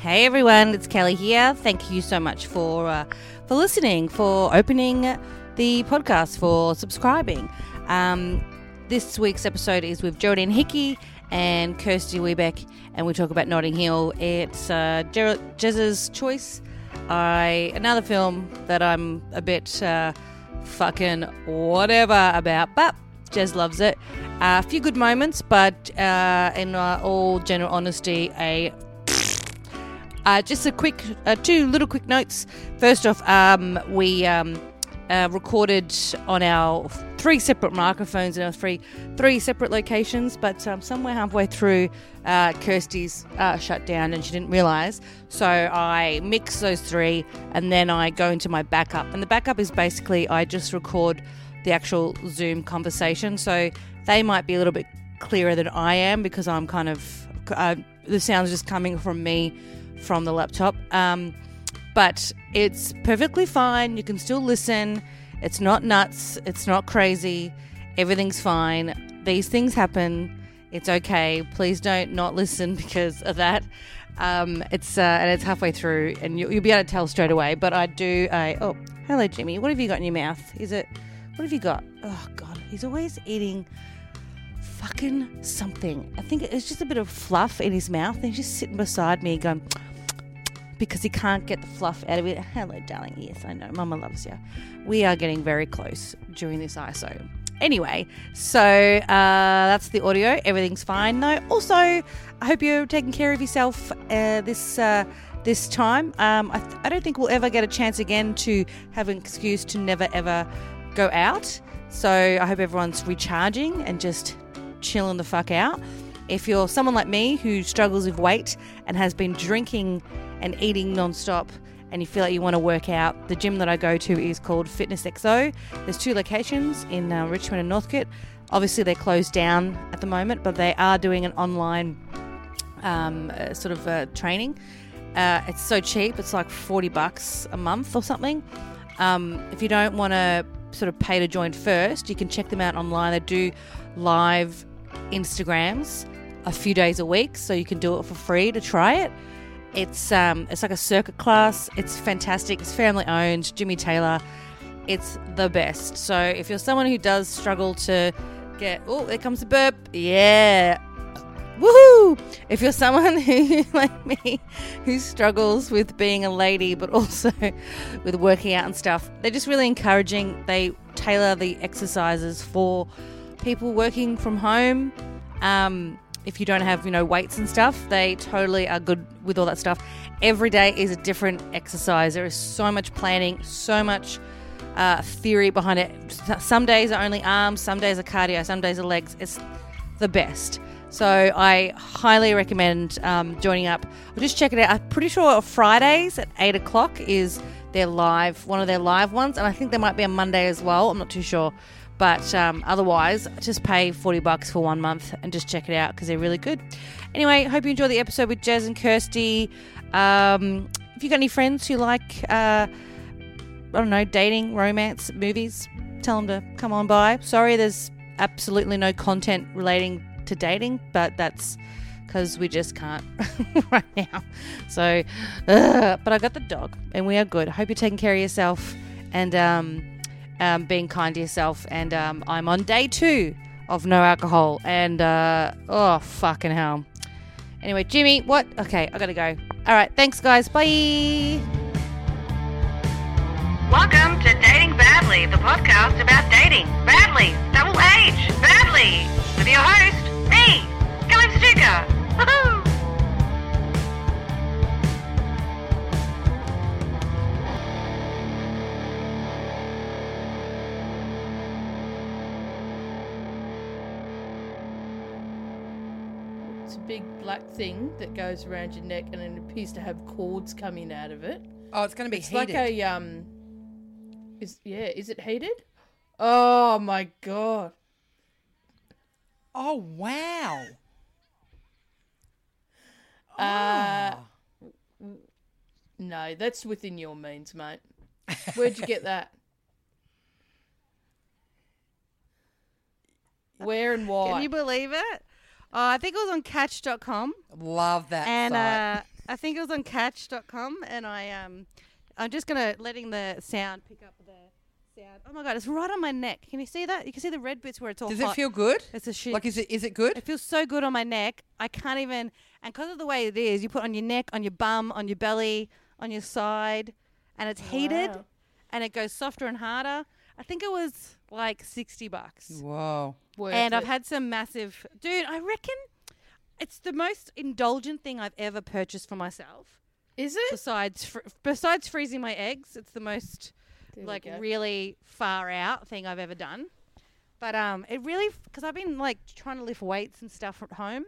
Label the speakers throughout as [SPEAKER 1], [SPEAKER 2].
[SPEAKER 1] Hey everyone, it's Kelly here. Thank you so much for uh, for listening, for opening the podcast, for subscribing. Um, this week's episode is with Geraldine Hickey and Kirsty Webeck, and we talk about Notting Hill. It's uh, Jez's choice. I another film that I'm a bit uh, fucking whatever about, but Jez loves it. A few good moments, but uh, in uh, all general honesty, a uh, just a quick, uh, two little quick notes. First off, um, we um, uh, recorded on our three separate microphones in our three three separate locations, but um, somewhere halfway through, uh, Kirsty's uh, shut down and she didn't realise. So I mix those three, and then I go into my backup. And the backup is basically I just record the actual Zoom conversation, so they might be a little bit clearer than I am because I'm kind of uh, the sound's just coming from me from the laptop. Um, but it's perfectly fine. You can still listen. It's not nuts. It's not crazy. Everything's fine. These things happen. It's okay. Please don't not listen because of that. Um, it's uh, and it's halfway through, and you, will be able to tell straight away. But I do. I oh, hello, Jimmy. What have you got in your mouth? Is it? What have you got? Oh God, he's always eating fucking something. I think it's just a bit of fluff in his mouth. And he's just sitting beside me, going because he can't get the fluff out of it. Hello, darling. Yes, I know. Mama loves you. We are getting very close during this ISO. Anyway, so uh, that's the audio. Everything's fine. No, also, I hope you're taking care of yourself uh, this uh, this time. Um, I, th- I don't think we'll ever get a chance again to have an excuse to never ever go out. So I hope everyone's recharging and just chilling the fuck out. If you're someone like me who struggles with weight and has been drinking and eating non-stop and you feel like you want to work out, the gym that I go to is called Fitness XO. There's two locations in uh, Richmond and Northcote. Obviously, they're closed down at the moment, but they are doing an online um, uh, sort of uh, training. Uh, it's so cheap; it's like forty bucks a month or something. Um, if you don't want to sort of pay to join first, you can check them out online. They do live Instagrams a few days a week, so you can do it for free to try it. It's um, it's like a circuit class. It's fantastic. It's family owned. Jimmy Taylor. It's the best. So if you're someone who does struggle to get, oh, there comes the burp. Yeah, woohoo! If you're someone who, like me, who struggles with being a lady, but also with working out and stuff, they're just really encouraging. They tailor the exercises for people working from home. Um, if you don't have, you know, weights and stuff, they totally are good with all that stuff. Every day is a different exercise. There is so much planning, so much uh, theory behind it. Some days are only arms, some days are cardio, some days are legs. It's the best. So I highly recommend um, joining up. I'll just check it out. I'm pretty sure Fridays at eight o'clock is their live, one of their live ones, and I think there might be a Monday as well. I'm not too sure. But um, otherwise, just pay 40 bucks for one month and just check it out because they're really good. Anyway, hope you enjoy the episode with Jez and Kirsty. Um, if you've got any friends who like, uh, I don't know, dating, romance, movies, tell them to come on by. Sorry, there's absolutely no content relating to dating, but that's because we just can't right now. So, but I got the dog and we are good. Hope you're taking care of yourself and um, um, being kind to yourself. And um, I'm on day two of no alcohol. And uh, oh, fucking hell. Anyway, Jimmy, what? Okay, I gotta go. All right, thanks, guys. Bye.
[SPEAKER 2] Welcome to Dating Badly, the podcast about dating badly, double H, badly, with your host, me, Kelly Fastuca. Woohoo!
[SPEAKER 3] Big black thing that goes around your neck and it appears to have cords coming out of it.
[SPEAKER 4] Oh, it's going to be heated.
[SPEAKER 3] It's
[SPEAKER 4] heated.
[SPEAKER 3] like a um is yeah, is it heated? Oh my god.
[SPEAKER 4] oh, wow.
[SPEAKER 3] Uh
[SPEAKER 4] Oh.
[SPEAKER 3] no, that's within your means, mate. Where'd you get that? Where and why?
[SPEAKER 1] Can you believe it? Uh, I think it was on Catch.com.
[SPEAKER 4] Love that
[SPEAKER 1] and uh, I think it was on Catch.com, and I um, I'm just gonna letting the sound pick up the sound. Oh my god, it's right on my neck. Can you see that? You can see the red bits where it's all
[SPEAKER 4] Does
[SPEAKER 1] hot.
[SPEAKER 4] it feel good?
[SPEAKER 1] It's a shit.
[SPEAKER 4] Like, is it is it good?
[SPEAKER 1] It feels so good on my neck. I can't even. And because of the way it is, you put on your neck, on your bum, on your belly, on your side, and it's heated,
[SPEAKER 3] Wow.
[SPEAKER 1] and it goes softer and harder. I think it was like sixty bucks.
[SPEAKER 4] Whoa.
[SPEAKER 3] Worth
[SPEAKER 1] and I've had some massive, dude. I reckon it's the most indulgent thing I've ever purchased for myself.
[SPEAKER 3] Is it?
[SPEAKER 1] Besides, fr- besides freezing my eggs, it's the most
[SPEAKER 3] There
[SPEAKER 1] like really far out thing I've ever done. But um, it really because I've been like trying to lift weights and stuff at home,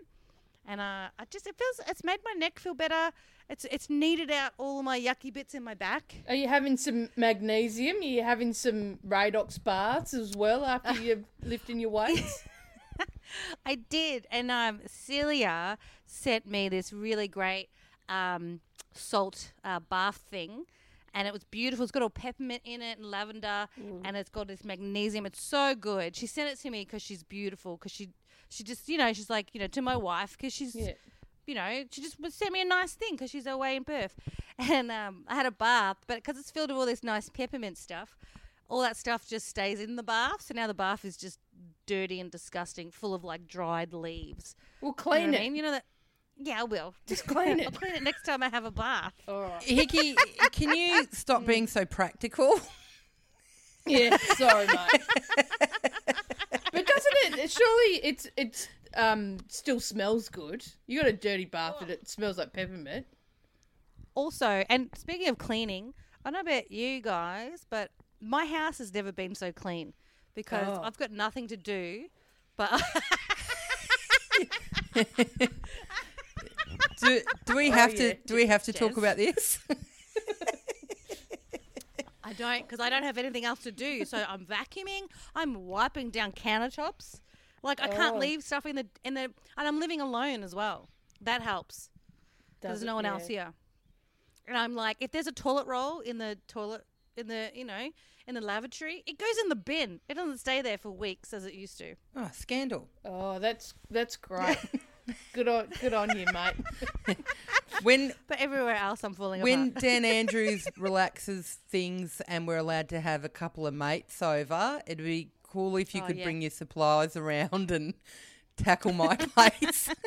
[SPEAKER 1] and uh, I just it feels it's made my neck feel better. It's it's kneaded out all my yucky bits in my back.
[SPEAKER 3] Are you having some magnesium? Are you having some Radox baths as well after you're lifting your weights?
[SPEAKER 1] I did, and um, Celia sent me this really great um, salt uh, bath thing, and it was beautiful. It's got all peppermint in it and lavender, and it's got this magnesium. It's so good. She sent it to me because she's beautiful. Because she, she just, you know, she's like, you know, to my wife because she's,
[SPEAKER 3] Yeah.
[SPEAKER 1] you know, she just would send me a nice thing because she's away in Perth, and um, I had a bath, but because it's filled with all this nice peppermint stuff. All that stuff just stays in the bath, so now the bath is just dirty and disgusting, full of like dried leaves.
[SPEAKER 3] Well,
[SPEAKER 1] You know
[SPEAKER 3] clean it.
[SPEAKER 1] I mean? You know that? Yeah, I will.
[SPEAKER 3] Just clean it.
[SPEAKER 1] I'll
[SPEAKER 3] it.
[SPEAKER 1] clean it next time I have a bath.
[SPEAKER 3] All right.
[SPEAKER 4] Hickey, can you stop being so practical?
[SPEAKER 3] Yeah, sorry, mate. It? Surely it's it's um still smells good. You got a dirty bath and it smells like peppermint.
[SPEAKER 1] Also, and speaking of cleaning, I don't know about you guys, but my house has never been so clean because
[SPEAKER 3] Oh.
[SPEAKER 1] I've got nothing to do. But
[SPEAKER 4] Do, do we have
[SPEAKER 3] yeah.
[SPEAKER 4] to do we have to talk about this?
[SPEAKER 1] I don't because I don't have anything else to do. So I'm vacuuming. I'm wiping down countertops. Like I can't
[SPEAKER 3] Oh.
[SPEAKER 1] leave stuff in the in the and I'm living alone as well. That helps.
[SPEAKER 3] Does
[SPEAKER 1] there's
[SPEAKER 3] it?
[SPEAKER 1] no one
[SPEAKER 3] Yeah.
[SPEAKER 1] else here. And I'm like, if there's a toilet roll in the toilet, in the, you know, in the lavatory, it goes in the bin. It doesn't stay there for weeks as it used to.
[SPEAKER 4] Oh, scandal.
[SPEAKER 3] Oh, that's that's great. good on good on you, mate.
[SPEAKER 4] When
[SPEAKER 1] But everywhere else, I'm falling
[SPEAKER 4] when
[SPEAKER 1] apart.
[SPEAKER 4] Dan Andrews relaxes things and we're allowed to have a couple of mates over, it'd be cool if you
[SPEAKER 1] Oh,
[SPEAKER 4] could
[SPEAKER 1] yeah.
[SPEAKER 4] bring your supplies around and tackle my place.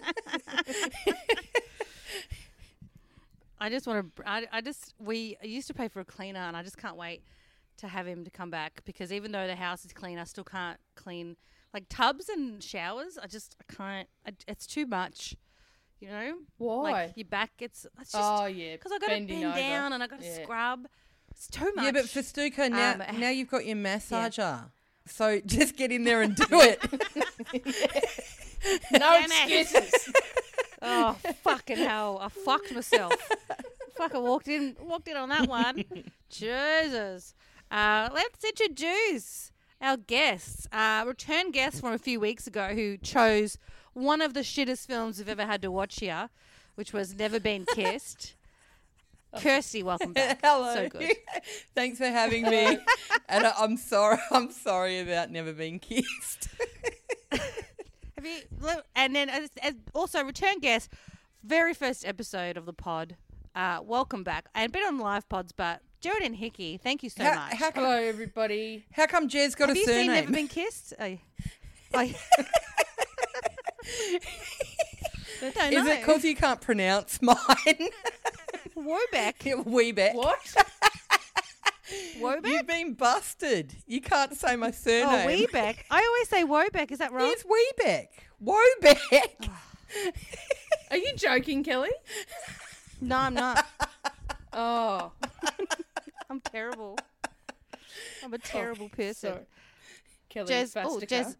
[SPEAKER 1] I just want to, I, I just, we used to pay for a cleaner and I just can't wait to have him to come back because even though the house is clean, I still can't clean like tubs and showers. I just, I can't, I, it's too much. You know,
[SPEAKER 3] Why?
[SPEAKER 1] like your back gets. It's just
[SPEAKER 3] oh yeah,
[SPEAKER 1] because I got to bend
[SPEAKER 3] over.
[SPEAKER 1] down and I got to
[SPEAKER 3] Yeah.
[SPEAKER 1] scrub. It's too much.
[SPEAKER 4] yeah, but for Stuka now,
[SPEAKER 1] Um,
[SPEAKER 4] now you've got your massager. So just get in there and do it.
[SPEAKER 3] No excuses.
[SPEAKER 1] Oh fucking hell! I fucked myself. Fucking walked in, walked in on that one. Jesus. Uh, let's introduce our guests. Uh, return guests from a few weeks ago who chose one of the shittest films we've ever had to watch here, which was Never Been Kissed. Kirsty, welcome back.
[SPEAKER 4] Hello.
[SPEAKER 1] So good.
[SPEAKER 4] Thanks for having me. and I, I'm sorry. I'm sorry about never being kissed.
[SPEAKER 1] Have you? And then, as, as also return guest, very first episode of the pod. Uh, welcome back, and been on live pods, but Geraldine Hickey, thank you so
[SPEAKER 4] how,
[SPEAKER 1] much.
[SPEAKER 4] how,
[SPEAKER 3] Hello, everybody.
[SPEAKER 4] how come Jez got
[SPEAKER 1] Have
[SPEAKER 4] a
[SPEAKER 1] you
[SPEAKER 4] surname?
[SPEAKER 1] seen Never Been Kissed? Oh, oh, I don't
[SPEAKER 4] Is
[SPEAKER 1] know.
[SPEAKER 4] it because you can't pronounce mine?
[SPEAKER 1] Wobeck?
[SPEAKER 4] Weebeck.
[SPEAKER 3] What?
[SPEAKER 1] Wobeck?
[SPEAKER 4] You've been busted. You can't say my
[SPEAKER 1] Oh,
[SPEAKER 4] surname.
[SPEAKER 1] Weebeck. I always say Wobeck. Is that wrong?
[SPEAKER 4] It's Weebeck. Wobeck.
[SPEAKER 3] Are you joking, Kelly?
[SPEAKER 1] No, I'm not.
[SPEAKER 3] Oh,
[SPEAKER 1] I'm terrible. I'm a oh, terrible person.
[SPEAKER 3] sorry. Kelly
[SPEAKER 1] Jez, oh,
[SPEAKER 3] Fastuca.
[SPEAKER 1] Jez,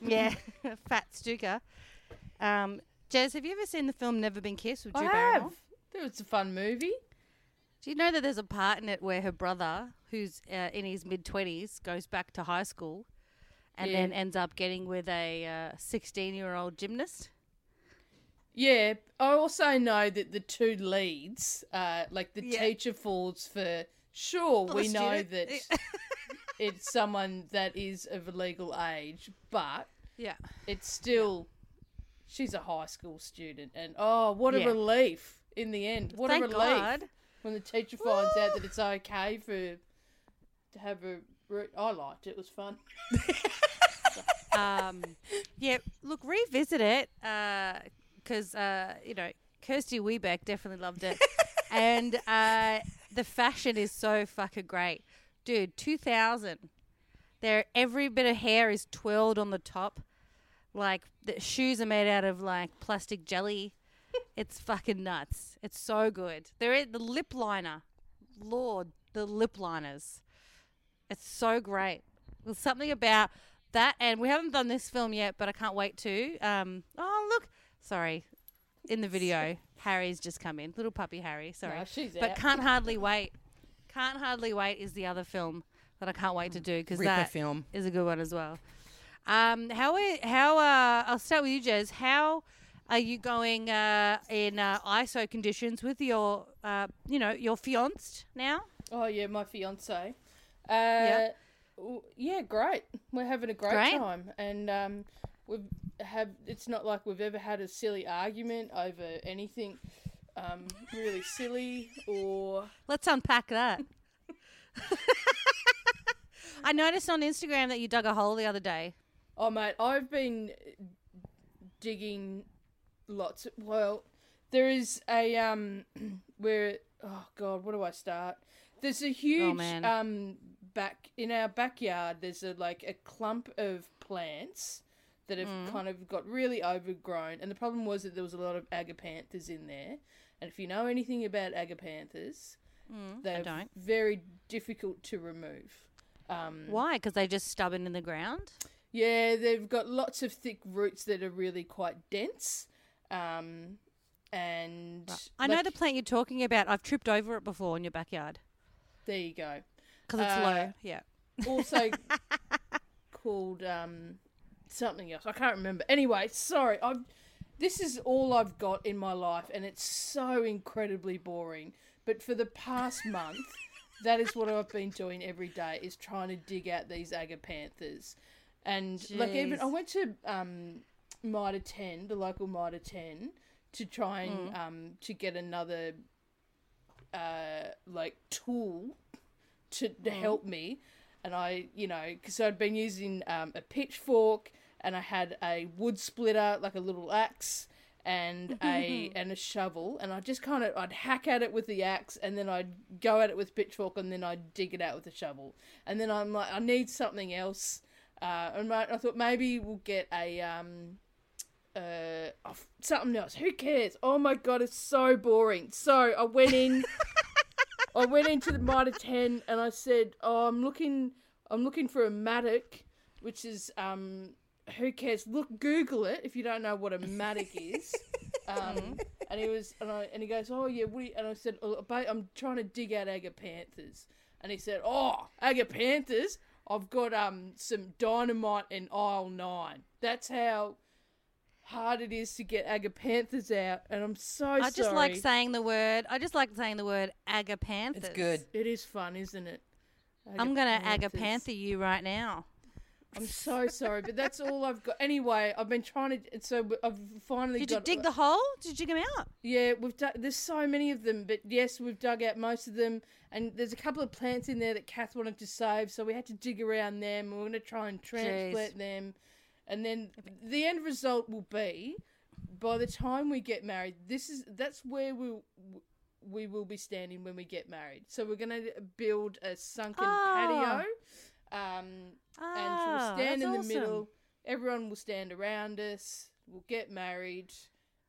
[SPEAKER 1] yeah, Fat Stuka. Um, Jez, have you ever seen the film Never Been Kissed with
[SPEAKER 3] I
[SPEAKER 1] Drew
[SPEAKER 3] have.
[SPEAKER 1] Barrymore?
[SPEAKER 3] It was a fun movie.
[SPEAKER 1] Do you know that there's a part in it where her brother, who's uh, in his mid twenties, goes back to high school, and
[SPEAKER 3] Yeah.
[SPEAKER 1] then ends up getting with a sixteen-year-old gymnast?
[SPEAKER 3] Yeah, I also know that the two leads, uh, like the
[SPEAKER 1] Yeah.
[SPEAKER 3] teacher falls for sure. We know that it's someone that is of a legal age, but
[SPEAKER 1] Yeah.
[SPEAKER 3] it's still she's a high school student, and oh, what a
[SPEAKER 1] Yeah.
[SPEAKER 3] relief in the end. What
[SPEAKER 1] Thank
[SPEAKER 3] a relief
[SPEAKER 1] God.
[SPEAKER 3] when the teacher finds out that it's okay for to have a. root. I liked it. It was fun.
[SPEAKER 1] um, yeah, look, revisit it because uh, you know Kirsty Webeck definitely loved it, and uh, the fashion is so fucking great, dude. Two thousand, there every bit of hair is twirled on the top, like the shoes are made out of like plastic jelly. It's fucking nuts. It's so good. There is the lip liner, Lord, the lip liners. It's so great. There's something about that, and we haven't done this film yet, but I can't wait to. Um, oh, look. Sorry. In the video, Harry's just come in. Little puppy Harry. Sorry.
[SPEAKER 3] No,
[SPEAKER 1] but
[SPEAKER 3] out.
[SPEAKER 1] Can't Hardly Wait. Can't Hardly Wait is the other film that I can't wait to do because
[SPEAKER 4] Ripper
[SPEAKER 1] that
[SPEAKER 4] film.
[SPEAKER 1] is a good one as well. Um, how are, how uh, I'll start with you, Jez. How are you going uh, in uh, ISO conditions with your uh, you know your fiancé now?
[SPEAKER 3] Oh yeah, my fiance. Uh,
[SPEAKER 1] Yeah.
[SPEAKER 3] w- yeah, great. We're having a great,
[SPEAKER 1] Great.
[SPEAKER 3] time, and um, we've have. It's not like we've ever had a silly argument over anything um, really silly or.
[SPEAKER 1] Let's unpack that. I noticed on Instagram that you dug a hole the other day.
[SPEAKER 3] Oh mate, I've been digging lots. Of, well, there is a um where oh god, where do I start? There's a huge
[SPEAKER 1] man.
[SPEAKER 3] um back in our backyard. There's a like a clump of plants that have kind of got really overgrown, and the problem was that there was a lot of agapanthus in there. And if you know anything about agapanthus, they're
[SPEAKER 1] don't.
[SPEAKER 3] very difficult to remove. Um,
[SPEAKER 1] Why? Because they just stubborn in the ground.
[SPEAKER 3] yeah, they've got lots of thick roots that are really quite dense. Um, and
[SPEAKER 1] I know the plant you're talking about. I've tripped over it before in your backyard
[SPEAKER 3] There you go.
[SPEAKER 1] because it's
[SPEAKER 3] Uh,
[SPEAKER 1] low. Yeah.
[SPEAKER 3] Also called um, something else. I can't remember. Anyway, sorry. I've, this is all I've got in my life, and it's so incredibly boring. But for the past month, that is what I've been doing every day: is trying to dig out these agapanthus. And like even I went to um, Mitre Ten, the local Mitre Ten, to try and um, to get another uh, like tool to, to help me. And I, you know, because I'd been using um, a pitchfork and I had a wood splitter, like a little axe, and a and a shovel, and I just kind of I'd hack at it with the axe, and then I'd go at it with pitchfork, and then I'd dig it out with the shovel, and then I'm like, I need something else. Uh, and I I thought maybe we'll get a um, uh, oh, something else. Who cares? Oh my god, it's so boring. So I went in. I went into the Mitre 10 and I said, "Oh, I'm looking I'm looking for a mattock, which is um who cares? Look Google it if you don't know what a mattock is." Um, and he was and I and he goes, "Oh yeah, what and I said, oh, "I'm trying to dig out agapanthus." And he said, "Oh, agapanthus? I've got um some dynamite in aisle 9." That's how hard it is to get agapanthus out, and I'm so sorry.
[SPEAKER 1] I just like saying the word. I just like saying the word agapanthus.
[SPEAKER 4] It's good.
[SPEAKER 3] It is fun, isn't it?
[SPEAKER 1] I'm gonna
[SPEAKER 3] Agapanthus.
[SPEAKER 1] agapanther you right now.
[SPEAKER 3] I'm so sorry, but that's all I've got. Anyway, I've been trying to. So I've finally
[SPEAKER 1] Did you dig the hole? Did you dig them out?
[SPEAKER 3] Yeah, we've dug. There's so many of them, but yes, we've dug out most of them. And there's a couple of plants in there that Kath wanted to save, so we had to dig around them. We're going to try and transplant them, and then the end result will be, by the time we get married, this is that's where we we will be standing when we get married. So we're going to build a sunken
[SPEAKER 1] Oh.
[SPEAKER 3] patio, um, and
[SPEAKER 1] Ah,
[SPEAKER 3] we'll stand
[SPEAKER 1] that's
[SPEAKER 3] in the
[SPEAKER 1] awesome.
[SPEAKER 3] middle. Everyone will stand around us. We'll get married,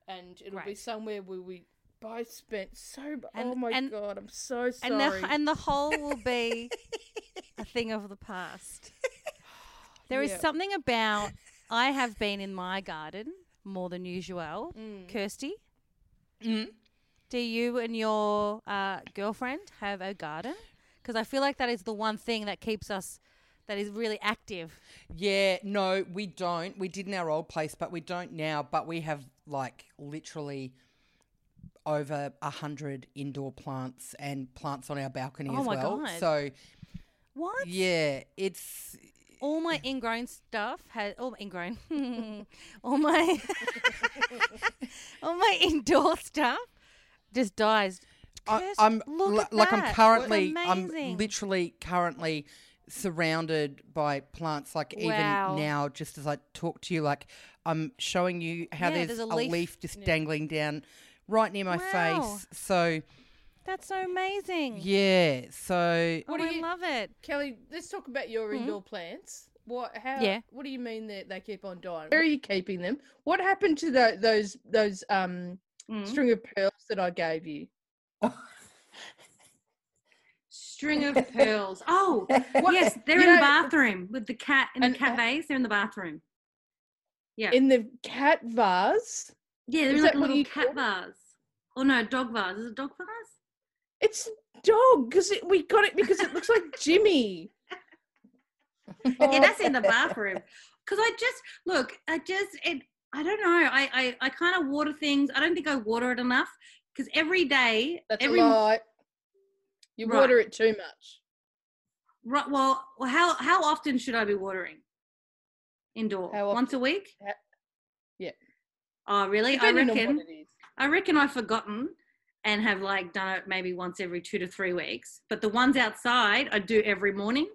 [SPEAKER 3] and it'll be somewhere where we both spent so.
[SPEAKER 1] And-
[SPEAKER 3] oh my
[SPEAKER 1] and-
[SPEAKER 3] god, I'm so sorry.
[SPEAKER 1] And the and the hole will be a thing of the past. There is
[SPEAKER 3] Yeah.
[SPEAKER 1] something about I have been in my garden more than usual.
[SPEAKER 3] Mm.
[SPEAKER 1] Kirsty, do you and your uh, girlfriend have a garden? Because I feel like that is the one thing that keeps us that is really active.
[SPEAKER 4] Yeah, no, we don't. We did in our old place, but we don't now. But we have like literally over a hundred indoor plants and plants on our balcony
[SPEAKER 1] Oh
[SPEAKER 4] as
[SPEAKER 1] my
[SPEAKER 4] well.
[SPEAKER 1] God.
[SPEAKER 4] So
[SPEAKER 1] What?
[SPEAKER 4] yeah, it's
[SPEAKER 1] all my ingrown stuff has all my ingrown all my all my indoor stuff
[SPEAKER 5] just dies.
[SPEAKER 4] I, I'm
[SPEAKER 5] look
[SPEAKER 4] li-
[SPEAKER 5] at
[SPEAKER 4] like. I'm currently I'm literally currently surrounded by plants like
[SPEAKER 5] Wow.
[SPEAKER 4] even now just as I talk to you like I'm showing you how
[SPEAKER 5] Yeah,
[SPEAKER 4] there's,
[SPEAKER 5] there's a
[SPEAKER 4] a,
[SPEAKER 5] leaf-
[SPEAKER 4] leaf, just dangling down right near my
[SPEAKER 5] Wow.
[SPEAKER 4] face so
[SPEAKER 5] That's so amazing.
[SPEAKER 4] yeah so
[SPEAKER 5] Oh,
[SPEAKER 3] What do
[SPEAKER 5] I
[SPEAKER 3] you-
[SPEAKER 5] love it.
[SPEAKER 3] Kelly, let's talk about your indoor plants. What? How?
[SPEAKER 5] Yeah.
[SPEAKER 3] What do you mean that they keep on dying? Where are you keeping them? What happened to tho- those those um
[SPEAKER 5] Mm.
[SPEAKER 3] string of pearls that I gave you?
[SPEAKER 1] String of pearls. Oh,
[SPEAKER 3] What-
[SPEAKER 1] yes, they're
[SPEAKER 3] you
[SPEAKER 1] in the bathroom with the cat in the cat
[SPEAKER 3] uh,
[SPEAKER 1] vase. They're in the bathroom. Yeah,
[SPEAKER 3] In the cat vase.
[SPEAKER 1] yeah, they're
[SPEAKER 3] is
[SPEAKER 1] in like a little cat
[SPEAKER 3] call
[SPEAKER 1] vase. Oh no, dog vase. Is it dog vase?
[SPEAKER 3] It's dog because we got it because it looks like Jimmy.
[SPEAKER 1] Yeah, that's in the bathroom. Because I just look, I just it. I don't know. I I, I kind of water things. I don't think I water it enough because every day,
[SPEAKER 3] That's
[SPEAKER 1] every
[SPEAKER 3] a lie. You
[SPEAKER 1] Right.
[SPEAKER 3] water it too much.
[SPEAKER 1] Right. Well, how how often should I be watering? Indoor. Once a week.
[SPEAKER 3] Yeah.
[SPEAKER 1] Oh, really? I
[SPEAKER 3] Depending on
[SPEAKER 1] reckon.
[SPEAKER 3] it is.
[SPEAKER 1] I reckon I've forgotten and have like done it maybe once every two to three weeks. But the ones outside, I do every morning.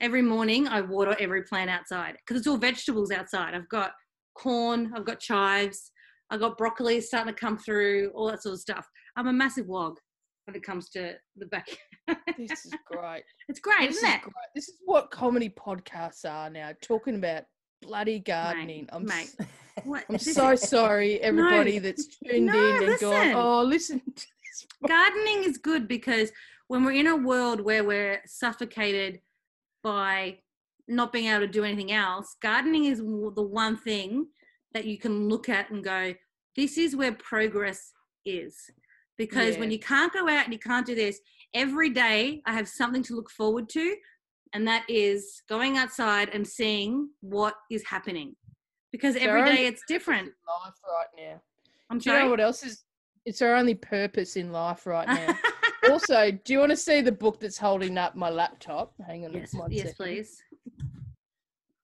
[SPEAKER 1] Every morning, I water every plant outside because it's all vegetables outside. I've got corn, I've got chives, I've got broccoli starting to come through, all that sort of stuff. I'm a massive wog when it comes to the back.
[SPEAKER 3] This is great.
[SPEAKER 1] it's great,
[SPEAKER 3] This
[SPEAKER 1] isn't
[SPEAKER 3] is
[SPEAKER 1] it?
[SPEAKER 3] great. This is what comedy podcasts are now. Talking about bloody gardening. I'm
[SPEAKER 1] mate. What?
[SPEAKER 3] I'm so
[SPEAKER 1] is-
[SPEAKER 3] sorry, everybody that's tuned
[SPEAKER 1] No,
[SPEAKER 3] in and gone. Oh, listen. To this.
[SPEAKER 1] gardening is good because when we're in a world where we're suffocated by not being able to do anything else, gardening is the one thing that you can look at and go, this is where progress is. Because when you can't go out and you can't do this, every day I have something to look forward to, and that is going outside and seeing what is happening. Because
[SPEAKER 3] It's
[SPEAKER 1] every day it's different.
[SPEAKER 3] Life right now.
[SPEAKER 1] I'm
[SPEAKER 3] Do you know what else is? It's our only purpose in life right now. also, do you want to see the book that's holding up my laptop? Hang on.
[SPEAKER 1] Yes, yes,
[SPEAKER 3] second.
[SPEAKER 1] please.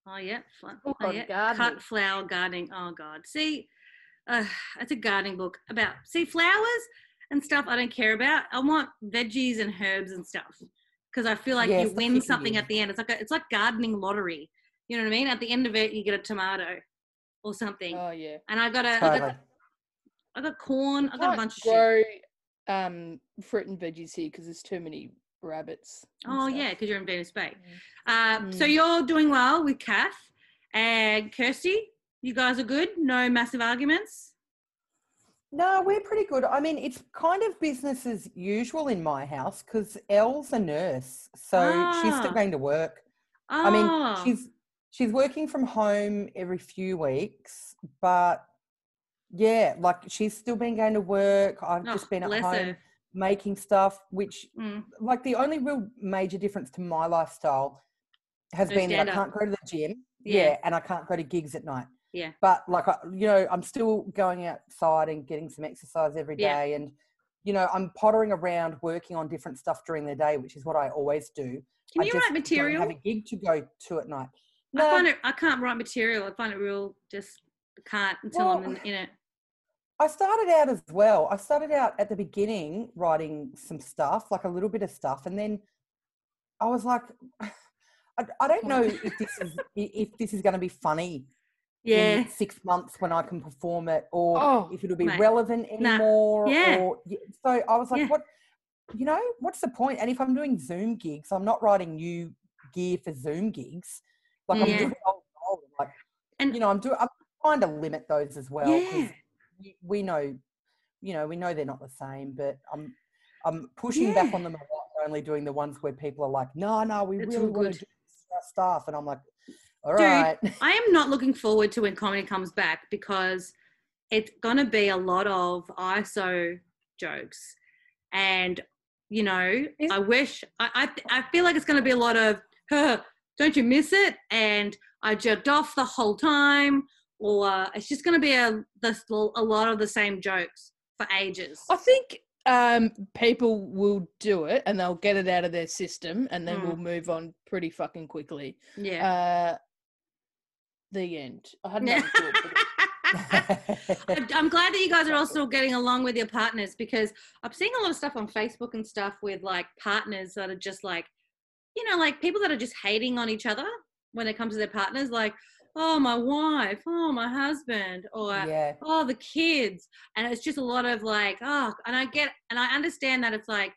[SPEAKER 1] Oh yeah. Oh, yeah.
[SPEAKER 3] gardening.
[SPEAKER 1] Cut flower gardening. Oh god, see, uh, it's a gardening book about see flowers and stuff. I don't care about. I want veggies and herbs and stuff because I feel like
[SPEAKER 4] Yeah,
[SPEAKER 1] you win something
[SPEAKER 4] in.
[SPEAKER 1] at the end. It's like a, it's like gardening lottery. You know what I mean? At the end of it, you get a tomato or something.
[SPEAKER 3] Oh yeah.
[SPEAKER 1] and I got a, I
[SPEAKER 4] totally.
[SPEAKER 1] got, I got corn. I got a bunch of shit.
[SPEAKER 3] um, fruit and veggies here because there's too many rabbits.
[SPEAKER 1] Oh
[SPEAKER 3] stuff.
[SPEAKER 1] yeah, because you're in Venus Bay. Uh, So
[SPEAKER 3] Mm.
[SPEAKER 1] you're doing well with Kath and Kirsty. You guys are good. No massive arguments.
[SPEAKER 4] No, we're pretty good. I mean, it's kind of business as usual in my house because Elle's a nurse, so she's
[SPEAKER 1] Ah.
[SPEAKER 4] still going to work.
[SPEAKER 1] Oh,
[SPEAKER 4] I mean, she's she's working from home every few weeks, but yeah, like she's still been going to work. I've
[SPEAKER 1] Oh,
[SPEAKER 4] just been at home
[SPEAKER 1] her.
[SPEAKER 4] making stuff, which
[SPEAKER 1] Mm.
[SPEAKER 4] like the only real major difference to my lifestyle has
[SPEAKER 1] No
[SPEAKER 4] been that I can't go to the gym.
[SPEAKER 1] Yeah.
[SPEAKER 4] Yeah. and I can't go to gigs at night.
[SPEAKER 1] Yeah.
[SPEAKER 4] But like I, you know, I'm still going outside and getting some exercise every day
[SPEAKER 1] Yeah.
[SPEAKER 4] and you know, I'm pottering around working on different stuff during the day, which is what I always do.
[SPEAKER 1] Can
[SPEAKER 4] I
[SPEAKER 1] you write material?
[SPEAKER 4] Don't have a gig to go to at night.
[SPEAKER 1] I find it. I can't write material. I find it real. Just can't until I'm in, in it.
[SPEAKER 4] I started out as well. I started out at the beginning writing some stuff, like a little bit of stuff, and then I was like, I, I don't know if this is if this is going to be funny
[SPEAKER 1] Yeah.
[SPEAKER 4] six months when I can perform it, or
[SPEAKER 3] Oh,
[SPEAKER 4] if it'll be
[SPEAKER 1] mate.
[SPEAKER 4] relevant
[SPEAKER 1] Nah.
[SPEAKER 4] anymore.
[SPEAKER 1] Yeah.
[SPEAKER 4] Or so I was like,
[SPEAKER 1] Yeah.
[SPEAKER 4] what? You know, what's the point? And if I'm doing Zoom gigs, I'm not writing new gear for Zoom gigs. Like I'm
[SPEAKER 1] Yeah.
[SPEAKER 4] doing old, old, like
[SPEAKER 1] And-
[SPEAKER 4] you know, I'm doing. I'm trying to limit those as well.
[SPEAKER 1] yeah.
[SPEAKER 4] we, we know, you know, we know they're not the same, but I'm I'm pushing back on them a lot. Only doing the ones where people are like, no, no, we
[SPEAKER 1] It's
[SPEAKER 4] really want
[SPEAKER 1] good.
[SPEAKER 4] to do this for our staff, and I'm like, all
[SPEAKER 1] Dude,
[SPEAKER 4] right.
[SPEAKER 1] I am not looking forward to when comedy comes back because it's gonna be a lot of ISO jokes, and you know, I wish I I, I feel like it's gonna be a lot of, huh, don't you miss it? And I jerked off the whole time, or it's just gonna be a the, a lot of the same jokes for ages.
[SPEAKER 3] I think um, people will do it and they'll get it out of their system and then
[SPEAKER 1] Mm.
[SPEAKER 3] we'll move on pretty fucking quickly.
[SPEAKER 1] Yeah.
[SPEAKER 3] Uh, the end. I had nothing to it, but
[SPEAKER 1] I'm I'm glad that you guys are all still getting along with your partners because I'm seeing a lot of stuff on Facebook and stuff with like partners that are just like, you know, like people that are just hating on each other when it comes to their partners, like, oh, my wife, oh, my husband, or
[SPEAKER 4] yeah.
[SPEAKER 1] oh, the kids. And it's just a lot of like, oh, and I get, and I understand that it's like,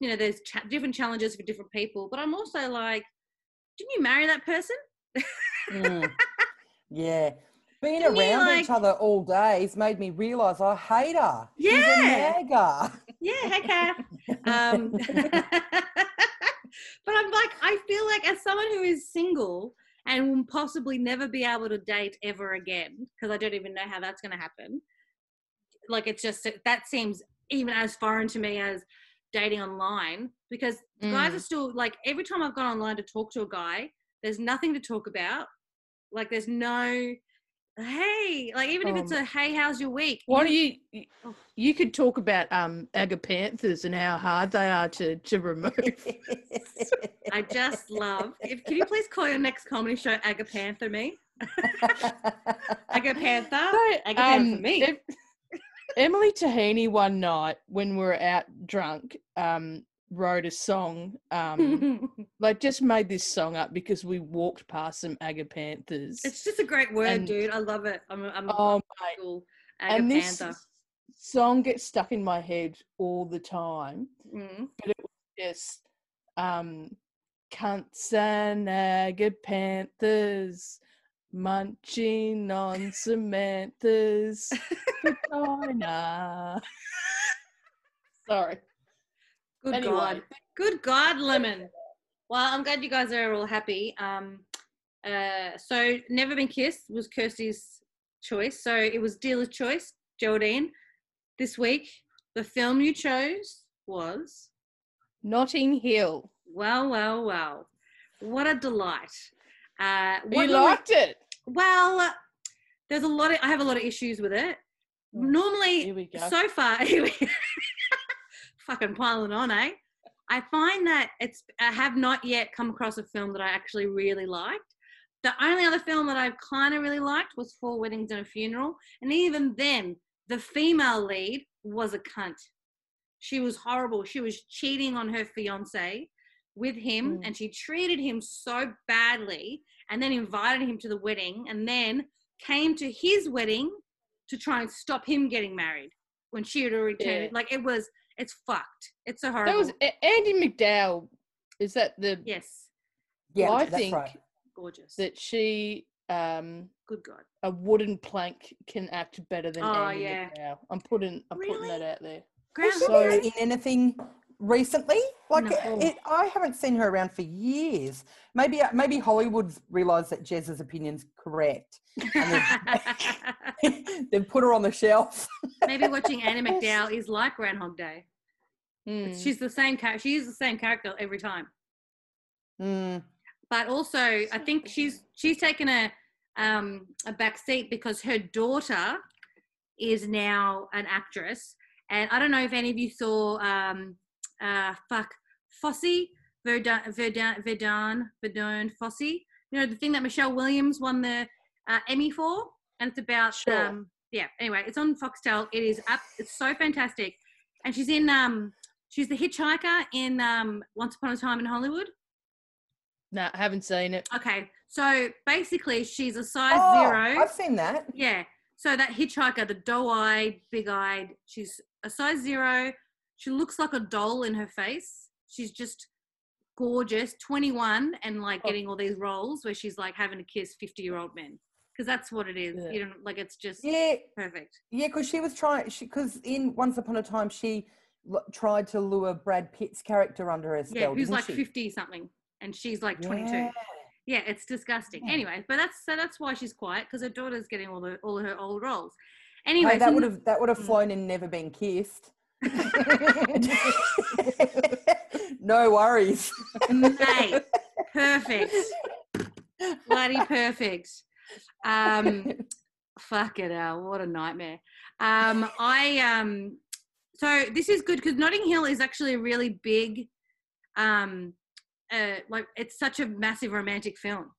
[SPEAKER 1] you know, there's cha- different challenges for different people, but I'm also like, didn't you marry that person?
[SPEAKER 4] Mm. yeah. Being
[SPEAKER 1] Didn't
[SPEAKER 4] around each other all day has made me realise I hate her. She's
[SPEAKER 1] Yeah.
[SPEAKER 4] nagger.
[SPEAKER 1] Yeah, hey, Kath. Um, but I'm like, I feel like as someone who is single and will possibly never be able to date ever again, because I don't even know how that's going to happen. Like, it's just that seems even as foreign to me as dating online because guys
[SPEAKER 3] Mm.
[SPEAKER 1] are still like every time I've gone online to talk to a guy, there's nothing to talk about. Like, there's no hey, like even if it's
[SPEAKER 3] Um,
[SPEAKER 1] a hey, how's your week?
[SPEAKER 3] What do
[SPEAKER 1] You-
[SPEAKER 3] you?
[SPEAKER 1] Oh.
[SPEAKER 3] Could talk about um agapanthus and how hard they are to to remove.
[SPEAKER 1] I just love. If can you please call your next comedy show Agapanther me? Agapanther.
[SPEAKER 3] So,
[SPEAKER 1] Agapanther
[SPEAKER 3] um,
[SPEAKER 1] me.
[SPEAKER 3] Em- Emily Tahini one night when we were out drunk, um, wrote a song, um, like just made this song up because we walked past some agapanthus.
[SPEAKER 1] it's just a great word,
[SPEAKER 3] and-
[SPEAKER 1] dude. I love it. I'm. I'm
[SPEAKER 3] oh
[SPEAKER 1] cool.
[SPEAKER 3] and this song gets stuck in my head all the time.
[SPEAKER 1] Mm.
[SPEAKER 3] But it was just um, cunts and agapanthus munching on Samantha's vagina. Sorry.
[SPEAKER 1] Good
[SPEAKER 3] Anyway.
[SPEAKER 1] God. Good God, Lemon. Well, I'm glad you guys are all happy. Um, uh, so Never Been Kissed was Kirsty's choice. So it was dealer's choice, Geraldine. This week, the film you chose was
[SPEAKER 3] Notting Hill.
[SPEAKER 1] well, well, well. What a delight. Uh, what
[SPEAKER 3] you liked it.
[SPEAKER 1] well, there's a lot of I have a lot of issues with it.
[SPEAKER 3] Oh,
[SPEAKER 1] Normally,
[SPEAKER 3] Here we go.
[SPEAKER 1] so far, fucking piling on, eh? I find that it's I have not yet come across a film that I actually really liked. The only other film that I've kind of really liked was Four Weddings and a Funeral, and even then, the female lead was a cunt. She was horrible. She was cheating on her fiance with him,
[SPEAKER 3] Mm.
[SPEAKER 1] and she treated him so badly, and then invited him to the wedding, and then came to his wedding to try and stop him getting married when she had already turned.
[SPEAKER 3] Yeah.
[SPEAKER 1] Like it was, it's fucked. It's so
[SPEAKER 3] That was A- Andie MacDowell. Is that the
[SPEAKER 1] yes,
[SPEAKER 4] yeah,
[SPEAKER 3] I think
[SPEAKER 4] right.
[SPEAKER 1] gorgeous.
[SPEAKER 3] that she um
[SPEAKER 1] Good God.
[SPEAKER 3] a wooden plank can act better than
[SPEAKER 1] Oh,
[SPEAKER 3] Andie
[SPEAKER 1] yeah.
[SPEAKER 3] MacDowell. I'm putting I'm putting that out there.
[SPEAKER 4] Has she
[SPEAKER 1] Groundhog.
[SPEAKER 4] been in anything recently? Like
[SPEAKER 1] No.
[SPEAKER 4] it, I haven't seen her around for years. Maybe maybe Hollywood's realised that Jez's opinion's correct. They've, they've put her on the shelf.
[SPEAKER 1] Maybe watching Annie MacDowell is like Groundhog Day.
[SPEAKER 3] Hmm.
[SPEAKER 1] She's the same character. She is the same character every time.
[SPEAKER 4] Mm,
[SPEAKER 1] But also, I think she's she's taken a um, a back seat because her daughter is now an actress, and I don't know if any of you saw um, uh, fuck Fosse Verdon Verdon Verdon Verdon Fosse. You know the thing that Michelle Williams won the uh, Emmy for, and it's about
[SPEAKER 3] Sure.
[SPEAKER 1] um, yeah. Anyway, it's on Foxtel. It is up. It's so fantastic, and she's in um, she's the hitchhiker in um, Once Upon a Time in Hollywood.
[SPEAKER 3] No, I haven't seen it.
[SPEAKER 1] Okay, so basically, she's a size
[SPEAKER 4] oh,
[SPEAKER 1] zero.
[SPEAKER 4] I've seen that.
[SPEAKER 1] Yeah. So that hitchhiker, the doe-eyed, big-eyed, she's a size zero. She looks like a doll in her face. She's just gorgeous, 21, and like
[SPEAKER 3] Oh.
[SPEAKER 1] getting all these roles where she's like having to kiss 50-year-old men because that's what it is.
[SPEAKER 3] Yeah.
[SPEAKER 1] You know, like it's just
[SPEAKER 4] Yeah,
[SPEAKER 1] perfect.
[SPEAKER 4] yeah, because she was trying. She because in Once Upon a Time she l- tried to lure Brad Pitt's character under her spell.
[SPEAKER 1] Yeah, who's like
[SPEAKER 4] she?
[SPEAKER 1] 50 something, and she's like 22.
[SPEAKER 4] Yeah.
[SPEAKER 1] Yeah, it's disgusting.
[SPEAKER 4] Yeah.
[SPEAKER 1] Anyway, but that's so that's why she's quiet because her daughter's getting all the all her old roles. Anyway,
[SPEAKER 4] Hey,
[SPEAKER 1] so
[SPEAKER 4] that would have that would have
[SPEAKER 1] Mm.
[SPEAKER 4] flown and never been kissed. no worries.
[SPEAKER 1] Mate, perfect. Bloody perfect. Um, fuck it out. What a nightmare. Um, I um, so this is good because Notting Hill is actually a really big, um, uh, like it's such a massive romantic film.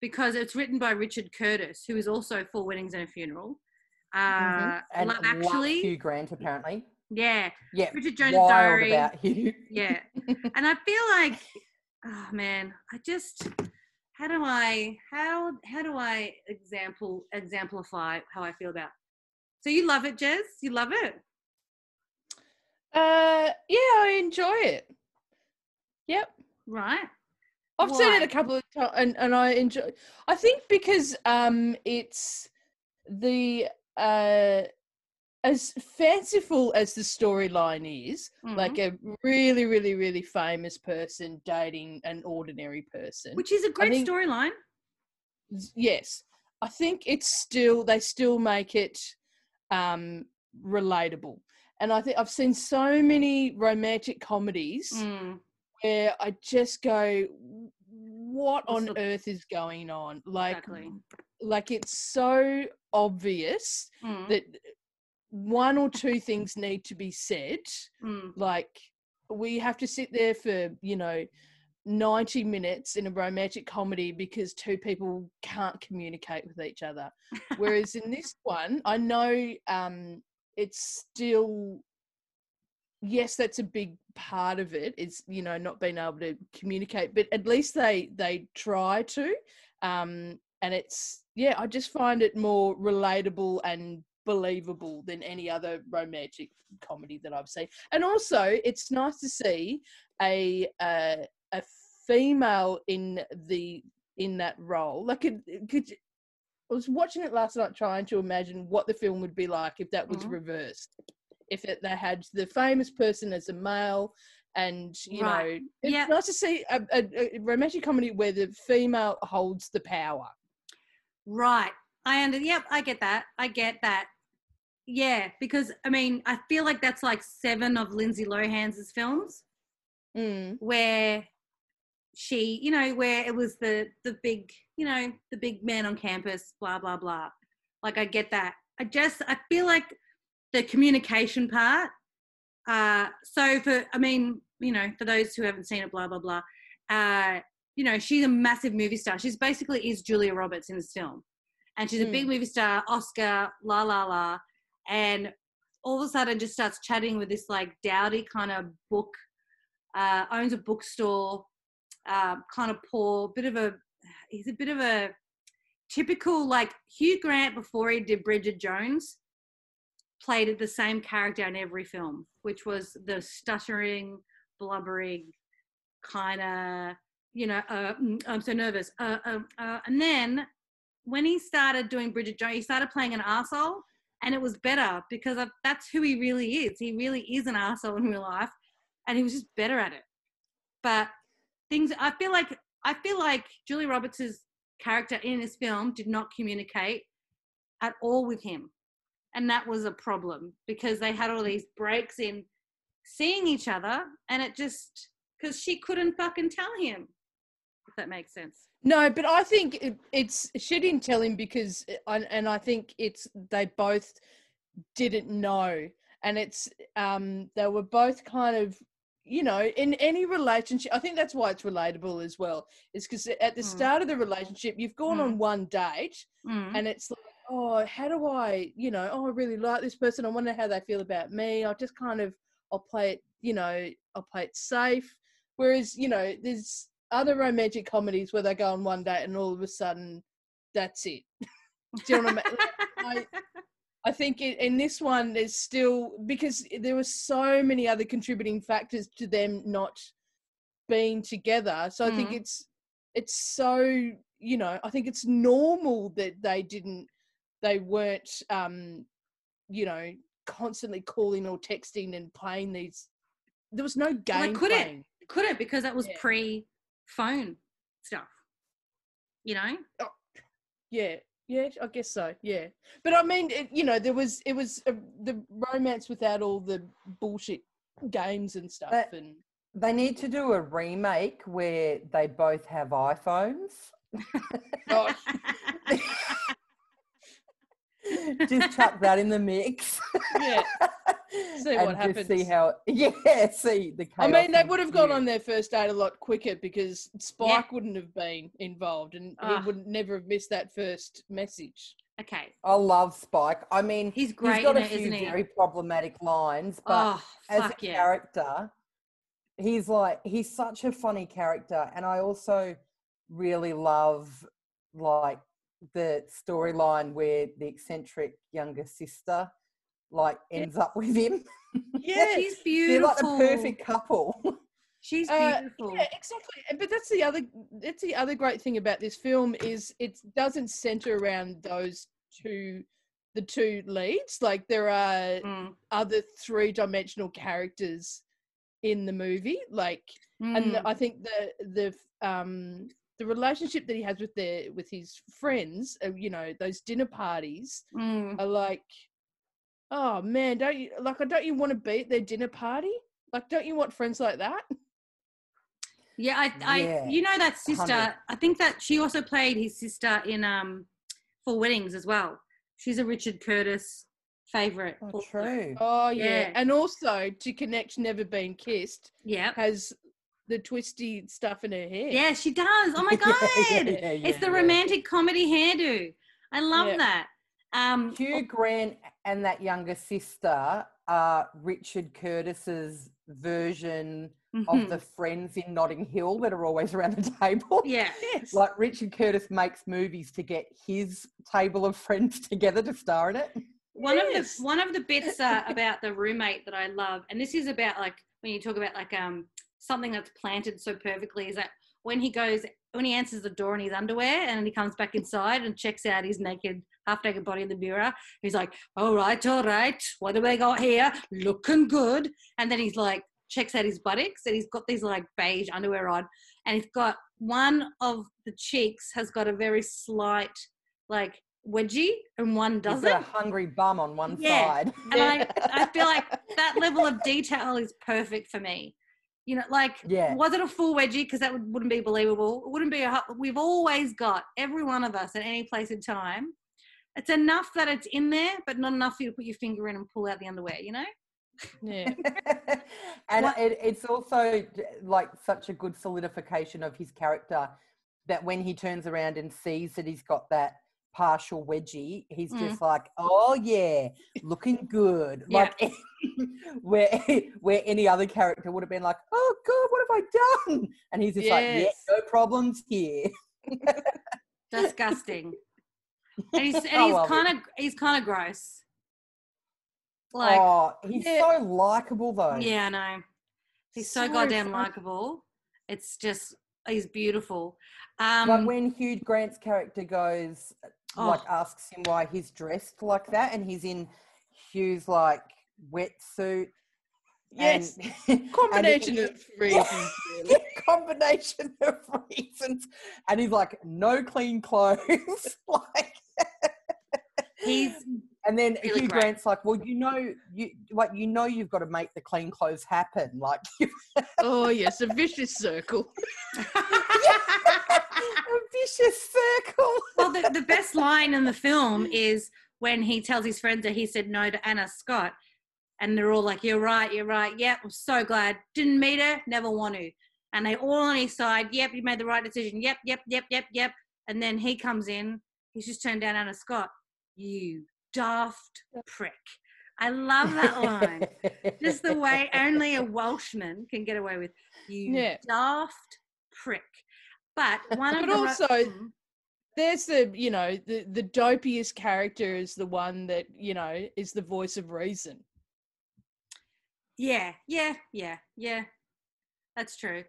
[SPEAKER 1] because it's written by Richard Curtis, who is also Four Weddings and a Funeral. Uh,
[SPEAKER 4] Mm-hmm. And
[SPEAKER 1] Love Actually,
[SPEAKER 4] Hugh Grant apparently.
[SPEAKER 1] Yeah,
[SPEAKER 4] Yeah,
[SPEAKER 1] Bridget Jones' Diary.
[SPEAKER 4] about Hugh.
[SPEAKER 1] yeah. and I feel like, oh man, I just how do I how how do I example exemplify how I feel about? So you love it, Jez? You love it?
[SPEAKER 3] Uh, yeah, I enjoy it. Yep.
[SPEAKER 1] Right.
[SPEAKER 3] I've seen it a couple of times and, and I enjoy I think because um it's the uh as fanciful as the storyline is, like a really, really, really famous person dating an ordinary person.
[SPEAKER 1] Which is a great storyline.
[SPEAKER 3] yes i think it's still they still make it um relatable and i think i've seen so many romantic comedies
[SPEAKER 1] Mm,
[SPEAKER 3] where i just go what
[SPEAKER 1] What's
[SPEAKER 3] on
[SPEAKER 1] the-
[SPEAKER 3] earth is going on like
[SPEAKER 1] exactly.
[SPEAKER 3] like it's so obvious
[SPEAKER 1] Mm,
[SPEAKER 3] that one or two things need to be said.
[SPEAKER 1] Mm,
[SPEAKER 3] like we have to sit there for you know 90 minutes in a romantic comedy because two people can't communicate with each other. Whereas in this one i know um it's still yes that's a big part of it. it is you know not being able to communicate but at least they they try to. Um and it's yeah i just find it more relatable and believable than any other romantic comedy that i've seen and also it's nice to see a uh, a female in the in that role like it, it could I was watching it last night trying to imagine what the film would be like if that was
[SPEAKER 1] Mhm.
[SPEAKER 3] reversed if it, they had the famous person as a male and you
[SPEAKER 1] Right.
[SPEAKER 3] know it's
[SPEAKER 1] Yeah.
[SPEAKER 3] nice to see a, a, a romantic comedy where the female holds the power
[SPEAKER 1] right. I under. Yep, I get that. I get that. Yeah, because I mean, I feel like that's like seven of Lindsay Lohan's films.
[SPEAKER 3] mm.
[SPEAKER 1] where she, you know, where it was the the big, you know, the big man on campus, blah blah blah. Like I get that. I just I feel like the communication part. Uh, so for I mean, you know, for those who haven't seen it, blah blah blah. Uh, you know, she's a massive movie star. She's basically is Julia Roberts in this film, and she's a big movie star, Oscar, la la la, and all of a sudden just starts chatting with this like dowdy kind of book uh, owns a bookstore, uh, kind of poor, bit of a, he's a bit of a typical like Hugh Grant before he did Bridget Jones, played the same character in every film, which was the stuttering, blubbering, kind of, you know, uh, mm, I'm so nervous. Uh, uh, uh, and then when he started doing Bridget Jones, he started playing an asshole. And it was better because of, that's who he really is. He really is an asshole in real life and he was just better at it. But things I feel like I feel like Julie Roberts' character in this film did not communicate at all with him. And that was a problem because they had all these breaks in seeing each other and it just because she couldn't fucking tell him. If that makes sense.
[SPEAKER 3] No, but I think it, it's she didn't tell him because, and, and I think it's they both didn't know, and it's um they were both kind of you know in any relationship. I think that's why it's relatable as well. Is because at the
[SPEAKER 1] Mm.
[SPEAKER 3] start of the relationship, you've gone
[SPEAKER 1] Mm.
[SPEAKER 3] on one date,
[SPEAKER 1] Mm.
[SPEAKER 3] and it's like, oh, how do I, you know, oh, I really like this person. I wonder how they feel about me. I'll just kind of, I'll play it, you know, I'll play it safe. Whereas, you know, there's other romantic comedies where they go on one date and all of a sudden, that's it. Do you know what I mean? I, I think it, in this one, there's still because there were so many other contributing factors to them not being together. So I think
[SPEAKER 1] Mm.
[SPEAKER 3] it's it's so you know I think it's normal that they didn't they weren't um you know constantly calling or texting and playing these. There was no game
[SPEAKER 1] Well, they couldn't.
[SPEAKER 3] playing.
[SPEAKER 1] Couldn't because that was
[SPEAKER 3] Yeah.
[SPEAKER 1] pre phone stuff. You know?
[SPEAKER 3] Yeah, yeah, I guess so. Yeah, but I mean, it, you know, there was it was uh, the romance without all the bullshit games and stuff.
[SPEAKER 4] But-
[SPEAKER 3] and
[SPEAKER 4] They need to do a remake where they both have iPhones. Just chuck that in the mix.
[SPEAKER 3] Yeah. See
[SPEAKER 4] and
[SPEAKER 3] what
[SPEAKER 4] just see how. Yeah, see the.
[SPEAKER 3] I mean, they would have gone
[SPEAKER 4] ensue.
[SPEAKER 3] on their first date a lot quicker because Spike wouldn't have been involved, and
[SPEAKER 1] Ah.
[SPEAKER 3] he would never have missed that first message.
[SPEAKER 1] Okay.
[SPEAKER 4] I love Spike. I mean,
[SPEAKER 1] He's great
[SPEAKER 4] he's got a
[SPEAKER 1] it,
[SPEAKER 4] few very problematic lines, but
[SPEAKER 1] oh,
[SPEAKER 4] as a
[SPEAKER 1] yeah.
[SPEAKER 4] character, he's like he's such a funny character, and I also really love like the storyline where the eccentric younger sister like ends up with him.
[SPEAKER 3] Yeah,
[SPEAKER 1] She's beautiful.
[SPEAKER 4] They're like the perfect couple.
[SPEAKER 1] She's
[SPEAKER 3] Uh,
[SPEAKER 1] beautiful.
[SPEAKER 3] Yeah, exactly. But that's the other that's the other great thing about this film is it doesn't center around those two the two leads. Like there are
[SPEAKER 1] Mm,
[SPEAKER 3] other three dimensional characters in the movie. Like and
[SPEAKER 1] mm.
[SPEAKER 3] the, I think the the um the relationship that he has with their with his friends, uh, you know, those dinner parties
[SPEAKER 1] Mm.
[SPEAKER 3] are like, oh man, don't you like? Don't you want to be at their dinner party? Like, don't you want friends like that?
[SPEAKER 1] Yeah, I, I, you know that sister.
[SPEAKER 4] 100.
[SPEAKER 1] I think that she also played his sister in um, Four Weddings as well. She's a Richard Curtis favorite.
[SPEAKER 4] Oh, true.
[SPEAKER 3] Oh yeah.
[SPEAKER 1] Yeah.
[SPEAKER 3] and also to connect, never been kissed
[SPEAKER 1] Yeah,
[SPEAKER 3] has the twisty stuff in her hair.
[SPEAKER 1] yeah, she does. Oh my god,
[SPEAKER 4] yeah, yeah,
[SPEAKER 1] it's the
[SPEAKER 4] yeah.
[SPEAKER 1] romantic comedy hairdo. I love
[SPEAKER 3] Yeah.
[SPEAKER 1] that. Um,
[SPEAKER 4] Hugh Grant and that younger sister are Richard Curtis's version of
[SPEAKER 1] mhm.
[SPEAKER 4] the friends in Notting Hill that are always around the table.
[SPEAKER 1] yeah,
[SPEAKER 3] Yes.
[SPEAKER 4] Like Richard Curtis makes movies to get his table of friends together to star in it.
[SPEAKER 1] one of the one of the bits uh, about the roommate that I love, and this is about like when you talk about like um something that's planted so perfectly is that when he goes when he answers the door in his underwear and he comes back inside and checks out his naked half naked body in the mirror, he's like, "All right, all right, what do we got here? Looking good." And then he's like checks out his buttocks and he's got these like beige underwear on and he's got one of the cheeks has got a very slight like wedgie and one doesn't
[SPEAKER 4] got a hungry bum on one
[SPEAKER 1] Yeah.
[SPEAKER 4] side.
[SPEAKER 1] and I, I feel like that level of detail is perfect for me. You know, like,
[SPEAKER 4] Yeah.
[SPEAKER 1] was it a full wedgie? Because that would, wouldn't be believable. It wouldn't be a. We've always got every one of us at any place in time. It's enough that it's in there, but not enough for you to put your finger in and pull out the underwear. You know?
[SPEAKER 3] yeah.
[SPEAKER 4] and it, it's also like such a good solidification of his character that when he turns around and sees that he's got that partial wedgie, he's
[SPEAKER 1] Mm.
[SPEAKER 4] just like, "Oh yeah, looking good."
[SPEAKER 1] Yeah.
[SPEAKER 4] Like where where any other character would have been like, "Oh God, what have I done?" And he's just like, "Yeah, no problems here."
[SPEAKER 1] Disgusting. and he's, and he's kind of he's kind of gross. Like,
[SPEAKER 4] oh, he's
[SPEAKER 3] Yeah.
[SPEAKER 4] so likable though.
[SPEAKER 1] yeah, I know. He's so,
[SPEAKER 4] So
[SPEAKER 1] goddamn likable. It's just he's beautiful. Um,
[SPEAKER 4] But when Hugh Grant's character goes, like,
[SPEAKER 1] Oh.
[SPEAKER 4] asks him why he's dressed like that, and he's in Hugh's like wetsuit.
[SPEAKER 3] Yes.
[SPEAKER 4] and- and
[SPEAKER 3] Combination
[SPEAKER 4] he-
[SPEAKER 3] of reasons. really.
[SPEAKER 4] combination of reasons, and he's like, no clean clothes, like.
[SPEAKER 1] he's
[SPEAKER 4] And then
[SPEAKER 1] Really
[SPEAKER 4] Hugh
[SPEAKER 1] great.
[SPEAKER 4] Grant's like, well, you know, you like, you know, you've got to make the clean clothes happen, like.
[SPEAKER 3] Oh yes, a vicious circle.
[SPEAKER 4] Vicious circle.
[SPEAKER 1] well, the, the best line in the film is when he tells his friends that he said no to Anna Scott, and they're all like, "You're right, you're right. Yep, I'm so glad. Didn't meet her, never want to." And they all on his side. Yep, you made the right decision. Yep, yep, yep, yep, yep. And then he comes in. He's just turned down Anna Scott. You daft prick. I love that line. just the way only a Welshman can get away with you
[SPEAKER 3] Yeah.
[SPEAKER 1] daft prick. But one of
[SPEAKER 3] But
[SPEAKER 1] the ro-
[SPEAKER 3] also-
[SPEAKER 1] Mm.
[SPEAKER 3] There's the you know the the dopiest character is the one that you know is the voice of reason.
[SPEAKER 1] yeah, yeah, yeah, yeah. That's true.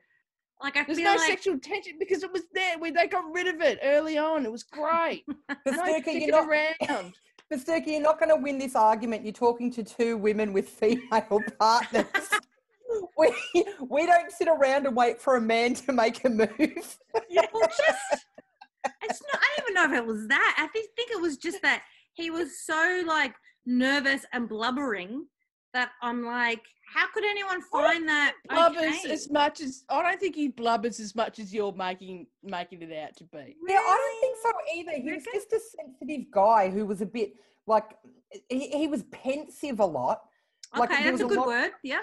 [SPEAKER 1] Like I
[SPEAKER 3] There's
[SPEAKER 1] feel
[SPEAKER 3] no
[SPEAKER 1] like
[SPEAKER 3] sexual tension because it was there. We they got rid of it early on. It was great.
[SPEAKER 4] But
[SPEAKER 3] no
[SPEAKER 4] Sturkey, you're not,
[SPEAKER 3] around.
[SPEAKER 4] but Sturkey, you're not going to win this argument. You're talking to two women with female partners. we, we don't sit around and wait for a man to make a move.
[SPEAKER 1] well, just it's not. I don't even know if it was that. I think think it was just that he was so like nervous and blubbering that I'm like, how could anyone find that?
[SPEAKER 3] Blubbers
[SPEAKER 1] okay?
[SPEAKER 3] as much as I don't think he blubbers as much as you're making making it out to be.
[SPEAKER 4] Yeah, I don't think so either. He was just a sensitive guy who was a bit like he, he was pensive a lot. Like,
[SPEAKER 1] okay, that's a
[SPEAKER 4] a
[SPEAKER 1] good
[SPEAKER 4] lot-
[SPEAKER 1] word. Yeah.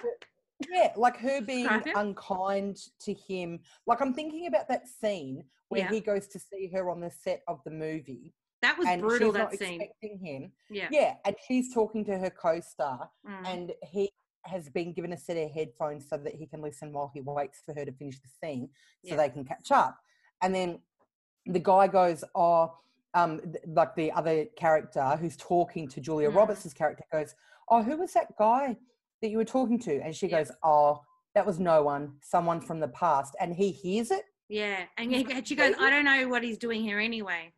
[SPEAKER 4] Yeah, like her being unkind to him. Like I'm thinking about that scene where
[SPEAKER 1] Yeah.
[SPEAKER 4] he goes to see her on the set of the movie,
[SPEAKER 1] That was
[SPEAKER 4] and
[SPEAKER 1] brutal,
[SPEAKER 4] she's
[SPEAKER 1] that
[SPEAKER 4] not
[SPEAKER 1] scene.
[SPEAKER 4] expecting him.
[SPEAKER 1] Yeah.
[SPEAKER 4] Yeah, and she's talking to her co-star,
[SPEAKER 1] Mm.
[SPEAKER 4] and he has been given a set of headphones so that he can listen while he waits for her to finish the scene, so
[SPEAKER 1] Yeah.
[SPEAKER 4] they can catch up. And then the guy goes, "Oh." Um, th- like the other character who's talking to Julia
[SPEAKER 1] Mm.
[SPEAKER 4] Roberts' character goes, "Oh, who was that guy that you were talking to?" And she
[SPEAKER 1] Yeah.
[SPEAKER 4] goes, "Oh, that was no one, someone from the past." And he hears it.
[SPEAKER 1] Yeah. And she goes, I don't know what he's doing here anyway.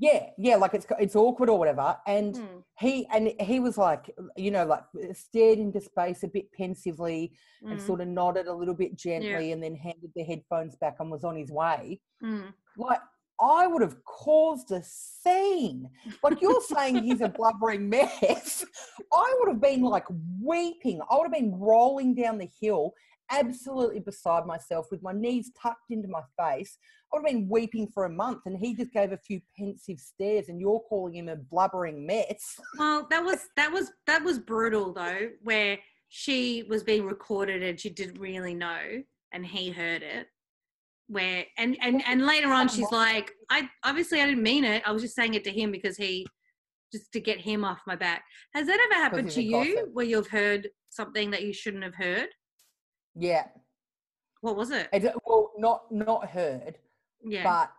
[SPEAKER 4] Yeah, yeah, like it's it's awkward or whatever. And
[SPEAKER 1] Mm.
[SPEAKER 4] he and he was like, you know, like stared into space a bit pensively and
[SPEAKER 1] Mm.
[SPEAKER 4] sort of nodded a little bit gently, and then handed the headphones back and was on his way.
[SPEAKER 1] Mm.
[SPEAKER 4] Like I would have caused a scene. Like you're saying he's a blubbering mess. I would have been like weeping. I would have been rolling down the hill, absolutely beside myself with my knees tucked into my face. I would have been weeping for a month, and he just gave a few pensive stares, and you're calling him a blubbering mess.
[SPEAKER 1] Well, that was that was that was brutal though, where she was being recorded and she didn't really know, and he heard it. Where and and and later on, she's like, I obviously I didn't mean it. I was just saying it to him because he, just to get him off my back. Has that ever happened to you,
[SPEAKER 4] gossip.
[SPEAKER 1] where you've heard something that you shouldn't have heard?
[SPEAKER 4] Yeah,
[SPEAKER 1] What was it?
[SPEAKER 4] it, well, not not heard,
[SPEAKER 1] Yeah.
[SPEAKER 4] but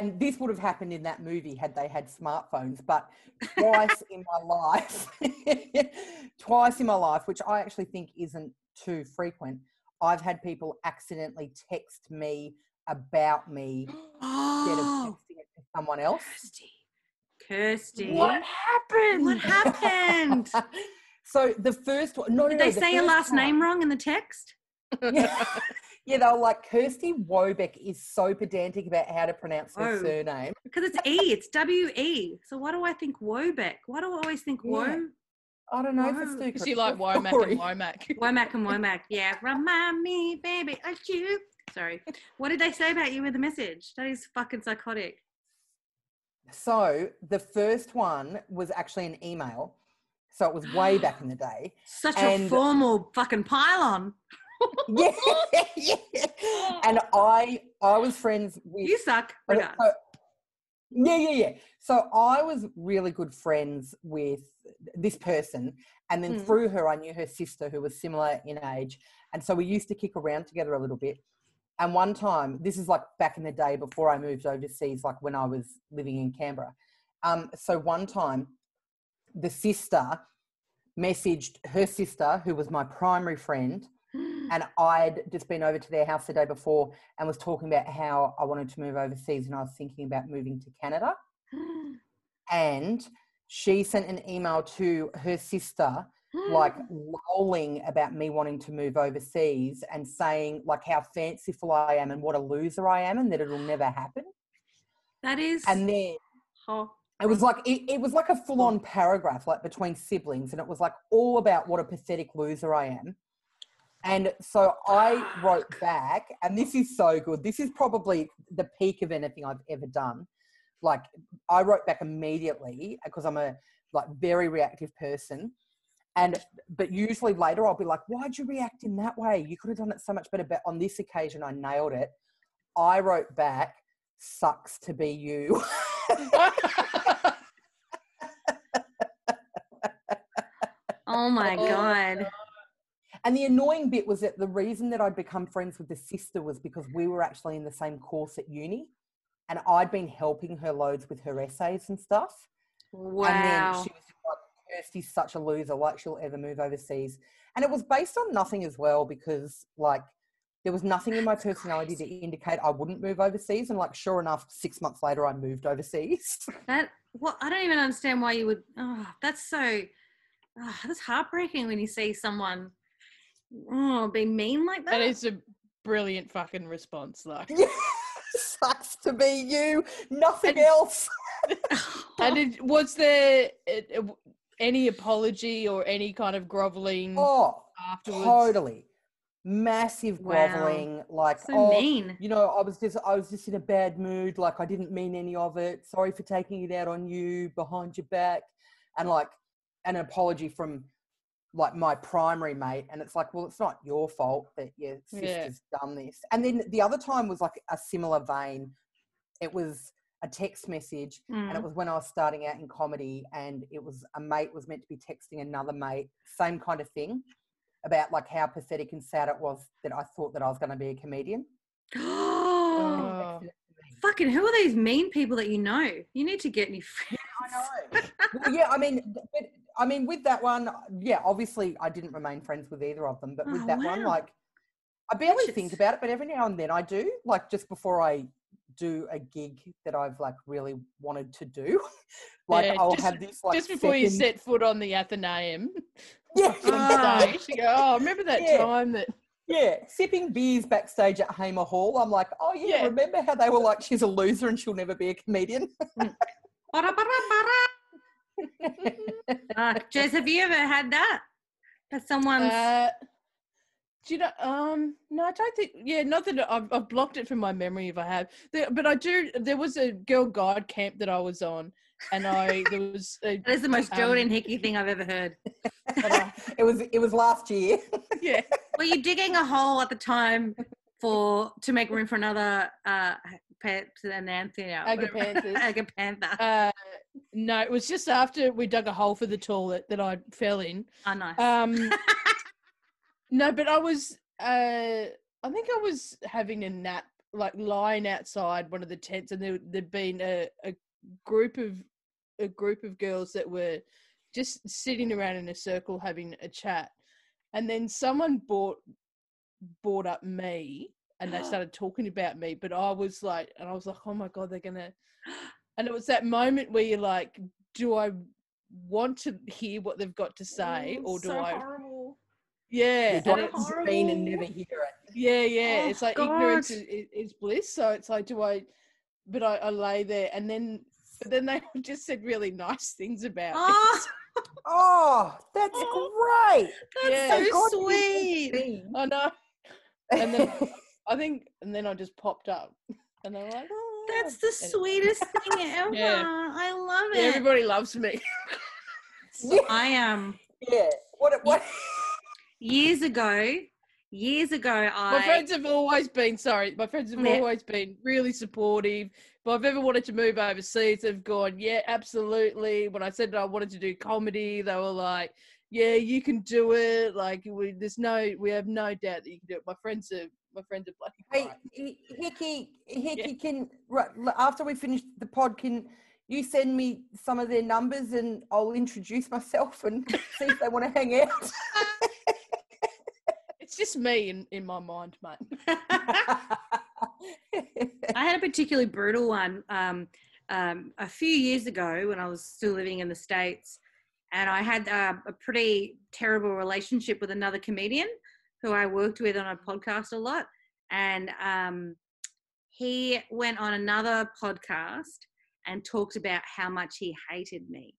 [SPEAKER 4] and this would have happened in that movie had they had smartphones but twice in my life twice in my life which i actually think isn't too frequent i've had people accidentally text me about me instead of
[SPEAKER 1] oh,
[SPEAKER 4] texting it to someone else
[SPEAKER 1] Kirsty. Kirsty.
[SPEAKER 4] what happened
[SPEAKER 1] What happened?
[SPEAKER 4] so the first one no
[SPEAKER 1] Did
[SPEAKER 4] no,
[SPEAKER 1] they
[SPEAKER 4] no, the
[SPEAKER 1] say your
[SPEAKER 4] first
[SPEAKER 1] last name wrong in the text?
[SPEAKER 4] yeah. yeah they were like kirsty wobeck is so pedantic about how to pronounce her
[SPEAKER 1] Oh.
[SPEAKER 4] surname
[SPEAKER 1] Because it's E, it's W E. So why do I think Wobeck? Why do I always think
[SPEAKER 4] Yeah.
[SPEAKER 1] Woe?
[SPEAKER 4] i don't know if it's
[SPEAKER 1] Wow.
[SPEAKER 4] too
[SPEAKER 3] Because you like
[SPEAKER 4] correct.
[SPEAKER 3] Womack and Womack.
[SPEAKER 1] Womack and Womack. Yeah. Remind me, baby, of you. Sorry. What did they say about you in the message? That is fucking psychotic.
[SPEAKER 4] So the first one was actually an email. So it was way back in the day.
[SPEAKER 1] Such a formal fucking pylon.
[SPEAKER 4] Yeah, yeah. And I I was friends with
[SPEAKER 1] You suck.
[SPEAKER 4] but it-
[SPEAKER 1] Regardless.
[SPEAKER 4] so- yeah, yeah, yeah. So I was really good friends with this person, and then
[SPEAKER 1] Mm.
[SPEAKER 4] through her, I knew her sister who was similar in age, and so we used to kick around together a little bit. And one time, this is like back in the day before I moved overseas, like when I was living in Canberra. Um, so one time, the sister messaged her sister, who was my primary friend, and I'd just been over to their house the day before and was talking about how I wanted to move overseas and I was thinking about moving to Canada. And she sent an email to her sister, like lolling about me wanting to move overseas and saying like how fanciful I am and what a loser I am and that it'll never happen.
[SPEAKER 1] that is.
[SPEAKER 4] And then
[SPEAKER 1] oh,
[SPEAKER 4] it was like it, it was like a full-on paragraph like between siblings and it was like all about what a pathetic loser i am and so i wrote back and this is so good this is probably the peak of anything i've ever done like i wrote back immediately because i'm a like very reactive person and but usually later i'll be like why'd you react in that way you could have done it so much better but on this occasion i nailed it i wrote back sucks to be you
[SPEAKER 1] oh my
[SPEAKER 3] Oh,
[SPEAKER 1] God.
[SPEAKER 4] And the annoying bit was that the reason that I'd become friends with the sister was because we were actually in the same course at uni. And I'd been helping her loads with her essays and stuff. And then
[SPEAKER 1] Wow.
[SPEAKER 4] she was like, Kirsty's such a loser, like she'll ever move overseas. And it was based on nothing as well, because like there was nothing in my personality to indicate I wouldn't move overseas. And like sure enough, six months later I moved overseas.
[SPEAKER 1] That well, I don't even understand why you would. Oh, that's so. Oh, that's heartbreaking when you see someone oh being mean like that.
[SPEAKER 3] That is a brilliant fucking response, though.
[SPEAKER 4] Sucks to be you, nothing else.
[SPEAKER 3] And it, was there uh, uh, any apology or any kind of groveling
[SPEAKER 4] Oh,
[SPEAKER 3] afterwards?
[SPEAKER 4] totally massive
[SPEAKER 1] Wow.
[SPEAKER 4] groveling like
[SPEAKER 1] so
[SPEAKER 4] oh
[SPEAKER 1] mean.
[SPEAKER 4] you know i was just i was just in a bad mood like i didn't mean any of it sorry for taking it out on you behind your back and like an apology from like my primary mate and it's like well it's not your fault that your
[SPEAKER 3] Yeah.
[SPEAKER 4] sister's done this and then the other time was like a similar vein it was a text message and it
[SPEAKER 1] Mm.
[SPEAKER 4] was when i was starting out in comedy and it was a mate was meant to be texting another mate same kind of thing about like how pathetic and sad it was that i thought that i was going to be a comedian
[SPEAKER 3] Oh.
[SPEAKER 1] Fucking who are these mean people that you know? You need to get me friends.
[SPEAKER 4] I know. well, yeah, I mean, but I mean, with that one, yeah, obviously, I didn't remain friends with either of them. But with
[SPEAKER 1] Oh,
[SPEAKER 4] that one, like, I barely think about it, but every now and then I do. Like, just before I do a gig that I've like really wanted to do, like
[SPEAKER 3] Yeah,
[SPEAKER 4] I'll
[SPEAKER 3] just-
[SPEAKER 4] have this like
[SPEAKER 3] Just before you set foot on the Athenaeum
[SPEAKER 4] yeah,
[SPEAKER 1] Ah.
[SPEAKER 3] stage, you go, oh, remember that
[SPEAKER 4] Yeah.
[SPEAKER 3] time that
[SPEAKER 4] yeah, sipping beers backstage at Hamer Hall. I'm like, oh yeah,
[SPEAKER 3] Yeah.
[SPEAKER 4] remember how they were like, she's a loser and she'll never be a comedian.
[SPEAKER 1] Bara, bara, bara. Uh, Jez, have you ever had that? That someone's
[SPEAKER 3] Uh, do you know? Um, no, I don't think. Yeah, not that I've, I've blocked it from my memory if I have. There, but I do. There was a girl guide camp that I was on, and I there was a,
[SPEAKER 1] that is the most
[SPEAKER 3] um,
[SPEAKER 1] Geraldine Hickey thing I've ever heard.
[SPEAKER 3] I-
[SPEAKER 4] it was it was last year.
[SPEAKER 3] yeah.
[SPEAKER 1] Were you digging a hole at the time for to make room for another uh pet and Anthea?
[SPEAKER 3] Agapanthus.
[SPEAKER 1] Agapantha.
[SPEAKER 3] Uh, no, it was just after we dug a hole for the toilet that I fell in.
[SPEAKER 1] Oh, nice.
[SPEAKER 3] Um, no, but I was. Uh, I think I was having a nap, like lying outside one of the tents, and there there'd been a, a group of a group of girls that were just sitting around in a circle having a chat, and then someone brought brought up me, and they started talking about me, but I was like, and I was like, oh my god, they're gonna, and it was that moment where you're like, do I want to hear what they've got to say, or do
[SPEAKER 1] so
[SPEAKER 3] I?
[SPEAKER 1] horrible.
[SPEAKER 3] Yeah,
[SPEAKER 4] You
[SPEAKER 3] and
[SPEAKER 4] don't
[SPEAKER 3] it's-
[SPEAKER 4] intervene and never hear it.
[SPEAKER 3] yeah, yeah.
[SPEAKER 1] Oh,
[SPEAKER 3] it's like ignorance
[SPEAKER 1] God.
[SPEAKER 3] is, is, is bliss. So it's like, do I? But I, I lay there, and then, but then they just said really nice things about me.
[SPEAKER 1] Oh,
[SPEAKER 4] Oh, that's oh, great.
[SPEAKER 1] that's
[SPEAKER 3] Yeah.
[SPEAKER 1] so
[SPEAKER 4] God,
[SPEAKER 1] sweet.
[SPEAKER 3] I know. And then I think, and then I just popped up, and they're like, oh,
[SPEAKER 1] That's the
[SPEAKER 3] and-
[SPEAKER 1] sweetest thing ever.
[SPEAKER 3] Yeah.
[SPEAKER 1] I love
[SPEAKER 3] Yeah,
[SPEAKER 1] it.
[SPEAKER 3] everybody loves me.
[SPEAKER 4] yeah,
[SPEAKER 1] I am.
[SPEAKER 4] yeah. What? What?
[SPEAKER 1] Years ago, years ago, I
[SPEAKER 3] My friends have always been sorry. My friends have
[SPEAKER 1] Yeah.
[SPEAKER 3] always been really supportive. If I've ever wanted to move overseas, they've gone, yeah, absolutely. When I said that I wanted to do comedy, they were like, yeah, you can do it. Like, we, there's no, we have no doubt that you can do it. My friends are, my friends are bloody
[SPEAKER 4] Hey,
[SPEAKER 3] great.
[SPEAKER 4] Hi- Hickey, Hickey, can right, after we finish the pod, can you send me some of their numbers and I'll introduce myself and see if they want to hang out.
[SPEAKER 3] It's just me in, in my mind, mate.
[SPEAKER 1] I had a particularly brutal one um, um, a few years ago when I was still living in the States. And I had uh, a pretty terrible relationship with another comedian who I worked with on a podcast a lot. And um, he went on another podcast and talked about how much he hated me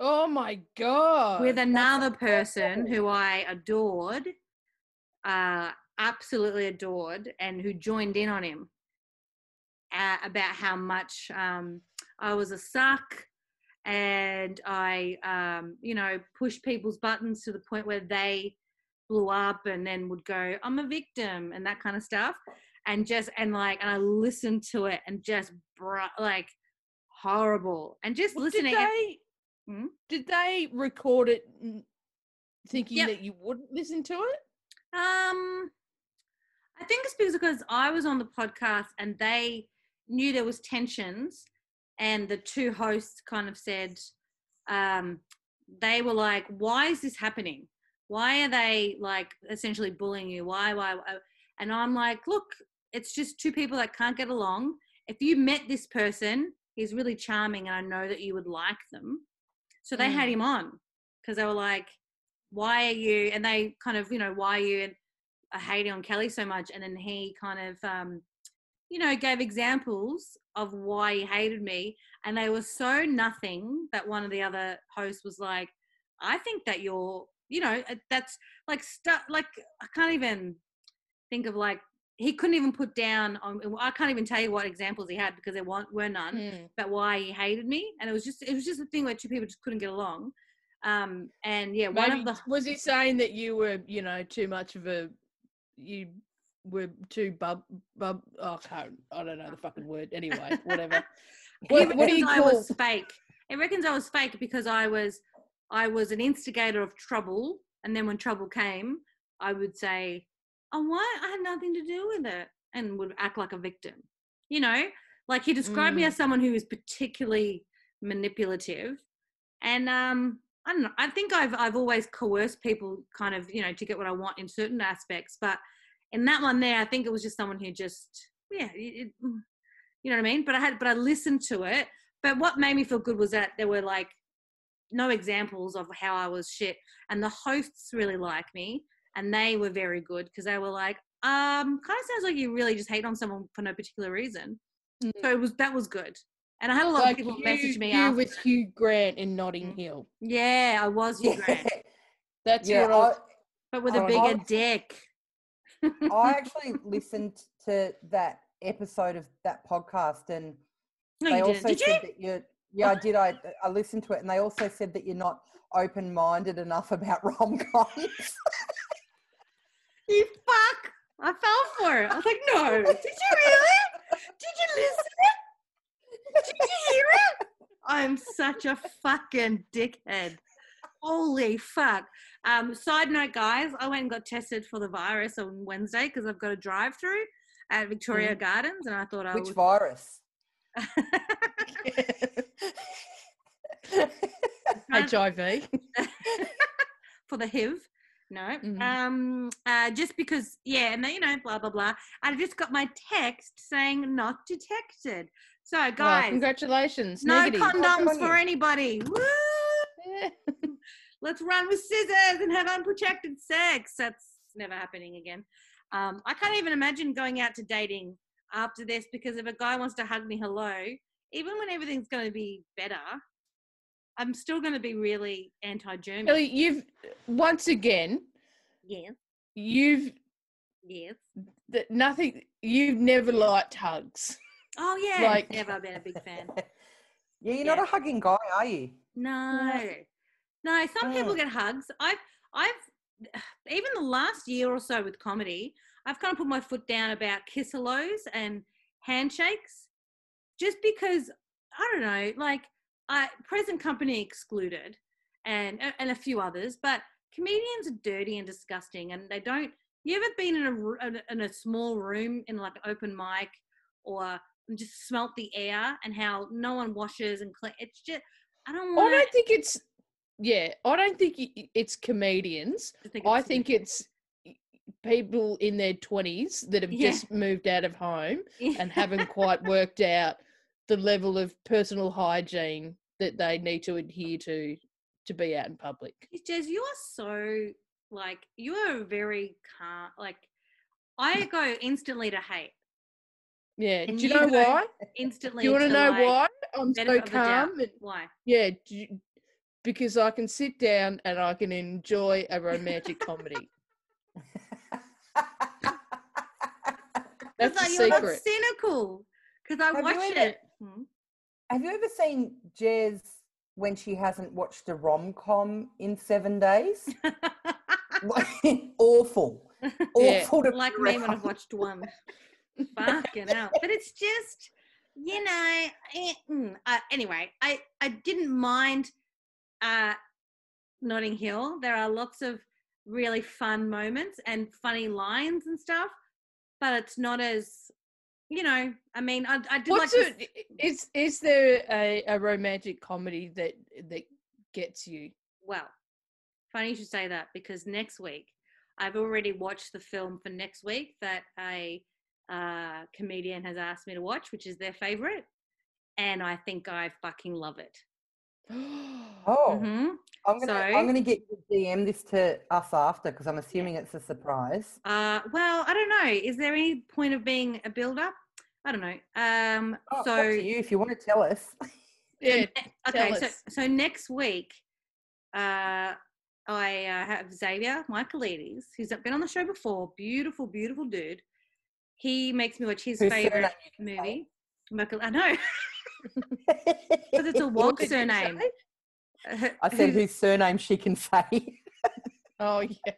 [SPEAKER 3] Oh my God.
[SPEAKER 1] with another person who I adored, uh, absolutely adored, and who joined in on him uh, about how much um, I was a suck and I, um, you know, pushed people's buttons to the point where they blew up and then would go, I'm a victim and that kind of stuff. And just, and like, and I listened to it and just, br- like, horrible. And just
[SPEAKER 3] Well,
[SPEAKER 1] listening.
[SPEAKER 3] Did they,
[SPEAKER 1] Hmm?
[SPEAKER 3] did they record it thinking
[SPEAKER 1] Yep.
[SPEAKER 3] that you wouldn't listen to it?
[SPEAKER 1] Um, I think it's because I was on the podcast and they knew there was tensions, and the two hosts kind of said, um, they were like, "Why is this happening? Why are they like essentially bullying you? Why, why?" why?" And I'm like, "Look, it's just two people that can't get along. If you met this person, he's really charming, and I know that you would like them." So they had
[SPEAKER 3] Mm.
[SPEAKER 1] him on because they were like, why are you and they kind of you know why are you uh, hating on kelly so much and then he kind of um you know gave examples of why he hated me and they were so nothing that one of the other hosts was like i think that you're you know uh, that's like stuff like i can't even think of like he couldn't even put down. On, I can't even tell you what examples he had because there weren't, were none.
[SPEAKER 3] Mm.
[SPEAKER 1] But why he hated me, and it was just it was just a thing where two people just couldn't get along. Um, and yeah, one of the
[SPEAKER 3] was he saying that you were, you know, too much of a, you were too bub bub? Oh, I can't, I don't know the fucking word. Anyway, whatever.
[SPEAKER 1] he
[SPEAKER 3] what, what do you
[SPEAKER 1] reckons I
[SPEAKER 3] call?
[SPEAKER 1] was fake. It reckons I was fake because I was I was an instigator of trouble, and then when trouble came, I would say, "Oh, why? I had nothing to do with it," and would act like a victim. You know, like he described me
[SPEAKER 3] Mm.
[SPEAKER 1] as someone who is particularly manipulative, and um, I don't know. I think I've I've always coerced people, kind of, you know, to get what I want in certain aspects, but in that one there, I think it was just someone who just, yeah, it, it, you know what I mean. But I had, but I listened to it. But what made me feel good was that there were like no examples of how I was shit, and the hosts really liked me, and they were very good because they were like, um, kind of sounds like you really just hate on someone for no particular reason.
[SPEAKER 3] Mm.
[SPEAKER 1] So it was that was good, and I had a lot
[SPEAKER 3] Like
[SPEAKER 1] of people
[SPEAKER 3] you,
[SPEAKER 1] message me
[SPEAKER 3] you
[SPEAKER 1] after.
[SPEAKER 3] with Hugh Grant in Notting
[SPEAKER 1] Mm.
[SPEAKER 3] Hill.
[SPEAKER 1] yeah, I was Hugh Grant,
[SPEAKER 3] That's
[SPEAKER 4] yeah,
[SPEAKER 3] what I,
[SPEAKER 4] I,
[SPEAKER 1] but with a
[SPEAKER 4] I-
[SPEAKER 1] bigger
[SPEAKER 4] I-
[SPEAKER 1] dick.
[SPEAKER 4] I actually listened to that episode of that podcast, and
[SPEAKER 1] no,
[SPEAKER 4] they
[SPEAKER 1] you
[SPEAKER 4] also
[SPEAKER 1] didn't. Did you?
[SPEAKER 4] said that you're. Yeah, I did. I I listened to it, and they also said that you're not open-minded enough about rom coms.
[SPEAKER 1] You fuck! I fell for it. I was like, no. Did you really? Did you listen? Did you hear it? I'm such a fucking dickhead. Holy fuck. Um, side note, guys, I went and got tested for the virus on Wednesday because I've got a drive through at Victoria Gardens, and I thought I
[SPEAKER 4] Which
[SPEAKER 1] would.
[SPEAKER 4] virus?
[SPEAKER 3] HIV.
[SPEAKER 1] for the HIV. No.
[SPEAKER 3] Mhm.
[SPEAKER 1] Um. Uh. Just because. Yeah. And then you know. Blah blah blah. I just got my text saying not detected. So
[SPEAKER 3] Well,
[SPEAKER 1] guys,
[SPEAKER 3] congratulations.
[SPEAKER 1] no
[SPEAKER 3] Negative.
[SPEAKER 1] condoms for anybody.
[SPEAKER 3] Yeah.
[SPEAKER 1] Let's run with scissors and have unprotected sex. That's never happening again. Um. I can't even imagine going out to dating after this because if a guy wants to hug me hello, even when everything's going to be better, I'm still going to be really anti-German.
[SPEAKER 3] Kelly, you've once again,
[SPEAKER 1] Yes.
[SPEAKER 3] you've
[SPEAKER 1] Yes.
[SPEAKER 3] that nothing. You've never liked hugs.
[SPEAKER 1] Oh yeah,
[SPEAKER 3] Like-
[SPEAKER 1] never been a big fan.
[SPEAKER 4] Yeah, you're
[SPEAKER 1] Yeah.
[SPEAKER 4] not a hugging guy, are you?
[SPEAKER 1] No, no. Some oh. people
[SPEAKER 4] Oh.
[SPEAKER 1] get hugs. I've, I've, even the last year or so with comedy, I've kind of put my foot down about kiss hellos and handshakes, just because I don't know, like I present company excluded, and and a few others, but comedians are dirty and disgusting, and they don't. You ever been in a in a- in a small room in like an open mic, or just smelt the air and how no one washes and clean? It's just I don't
[SPEAKER 3] I don't think it's. Yeah, I don't think it's comedians. I think it's people in their twenties that have
[SPEAKER 1] Yeah.
[SPEAKER 3] just moved out of home
[SPEAKER 1] it's
[SPEAKER 3] and haven't quite worked out the level of personal hygiene that they need to adhere to to be out in public.
[SPEAKER 1] Jez, you are so like you are very calm. Like I go instantly to hate,
[SPEAKER 3] Yeah.
[SPEAKER 1] And
[SPEAKER 3] Do you
[SPEAKER 1] you
[SPEAKER 3] know
[SPEAKER 1] go-
[SPEAKER 3] why?
[SPEAKER 1] instantly.
[SPEAKER 3] Do you want to know
[SPEAKER 1] like,
[SPEAKER 3] why I'm so
[SPEAKER 1] benefit of the doubt.
[SPEAKER 3] calm? And,
[SPEAKER 1] Why?
[SPEAKER 3] yeah, do you- because I can sit down and I can enjoy a romantic comedy. That's
[SPEAKER 1] like
[SPEAKER 3] the
[SPEAKER 1] you're
[SPEAKER 3] secret.
[SPEAKER 1] cynical because I
[SPEAKER 4] Have you
[SPEAKER 1] watch
[SPEAKER 4] ever-
[SPEAKER 1] it. Hmm?
[SPEAKER 4] Have you ever seen Jez when she hasn't watched a rom com in seven days? Like, awful.
[SPEAKER 3] Yeah.
[SPEAKER 4] Awful to
[SPEAKER 1] like me when I've watched one. Fucking hell. But it's just, you know, eh, mm, uh, anyway, I, I didn't mind uh, Notting Hill. There are lots of really fun moments and funny lines and stuff, but it's not as, you know, I mean, I, I did
[SPEAKER 3] What's
[SPEAKER 1] like
[SPEAKER 3] it? Is is there a, a romantic comedy that that gets you?
[SPEAKER 1] Well, funny you should say that because next week I've already watched the film for next week that a uh, comedian has asked me to watch, which is their favorite, and I think I fucking love it.
[SPEAKER 4] Oh,
[SPEAKER 1] Mhm.
[SPEAKER 4] I'm gonna
[SPEAKER 1] so-
[SPEAKER 4] I'm gonna get to DM this to us after because I'm assuming it's a surprise.
[SPEAKER 1] Uh, well, I don't know. Is there any point of being a build-up? I don't know. Um,
[SPEAKER 4] Oh,
[SPEAKER 1] so
[SPEAKER 4] up to you if you want to tell us.
[SPEAKER 3] yeah,
[SPEAKER 1] okay,
[SPEAKER 3] Tell
[SPEAKER 1] so so next week, uh, I uh, have Xavier Michaelides, who's been on the show before. Beautiful, beautiful dude. He makes me watch his
[SPEAKER 4] Whose
[SPEAKER 1] favorite
[SPEAKER 4] surname you can say.
[SPEAKER 1] movie. Michael, I know because it's a Wog surname.
[SPEAKER 4] I said whose surname she can say.
[SPEAKER 3] Oh yeah.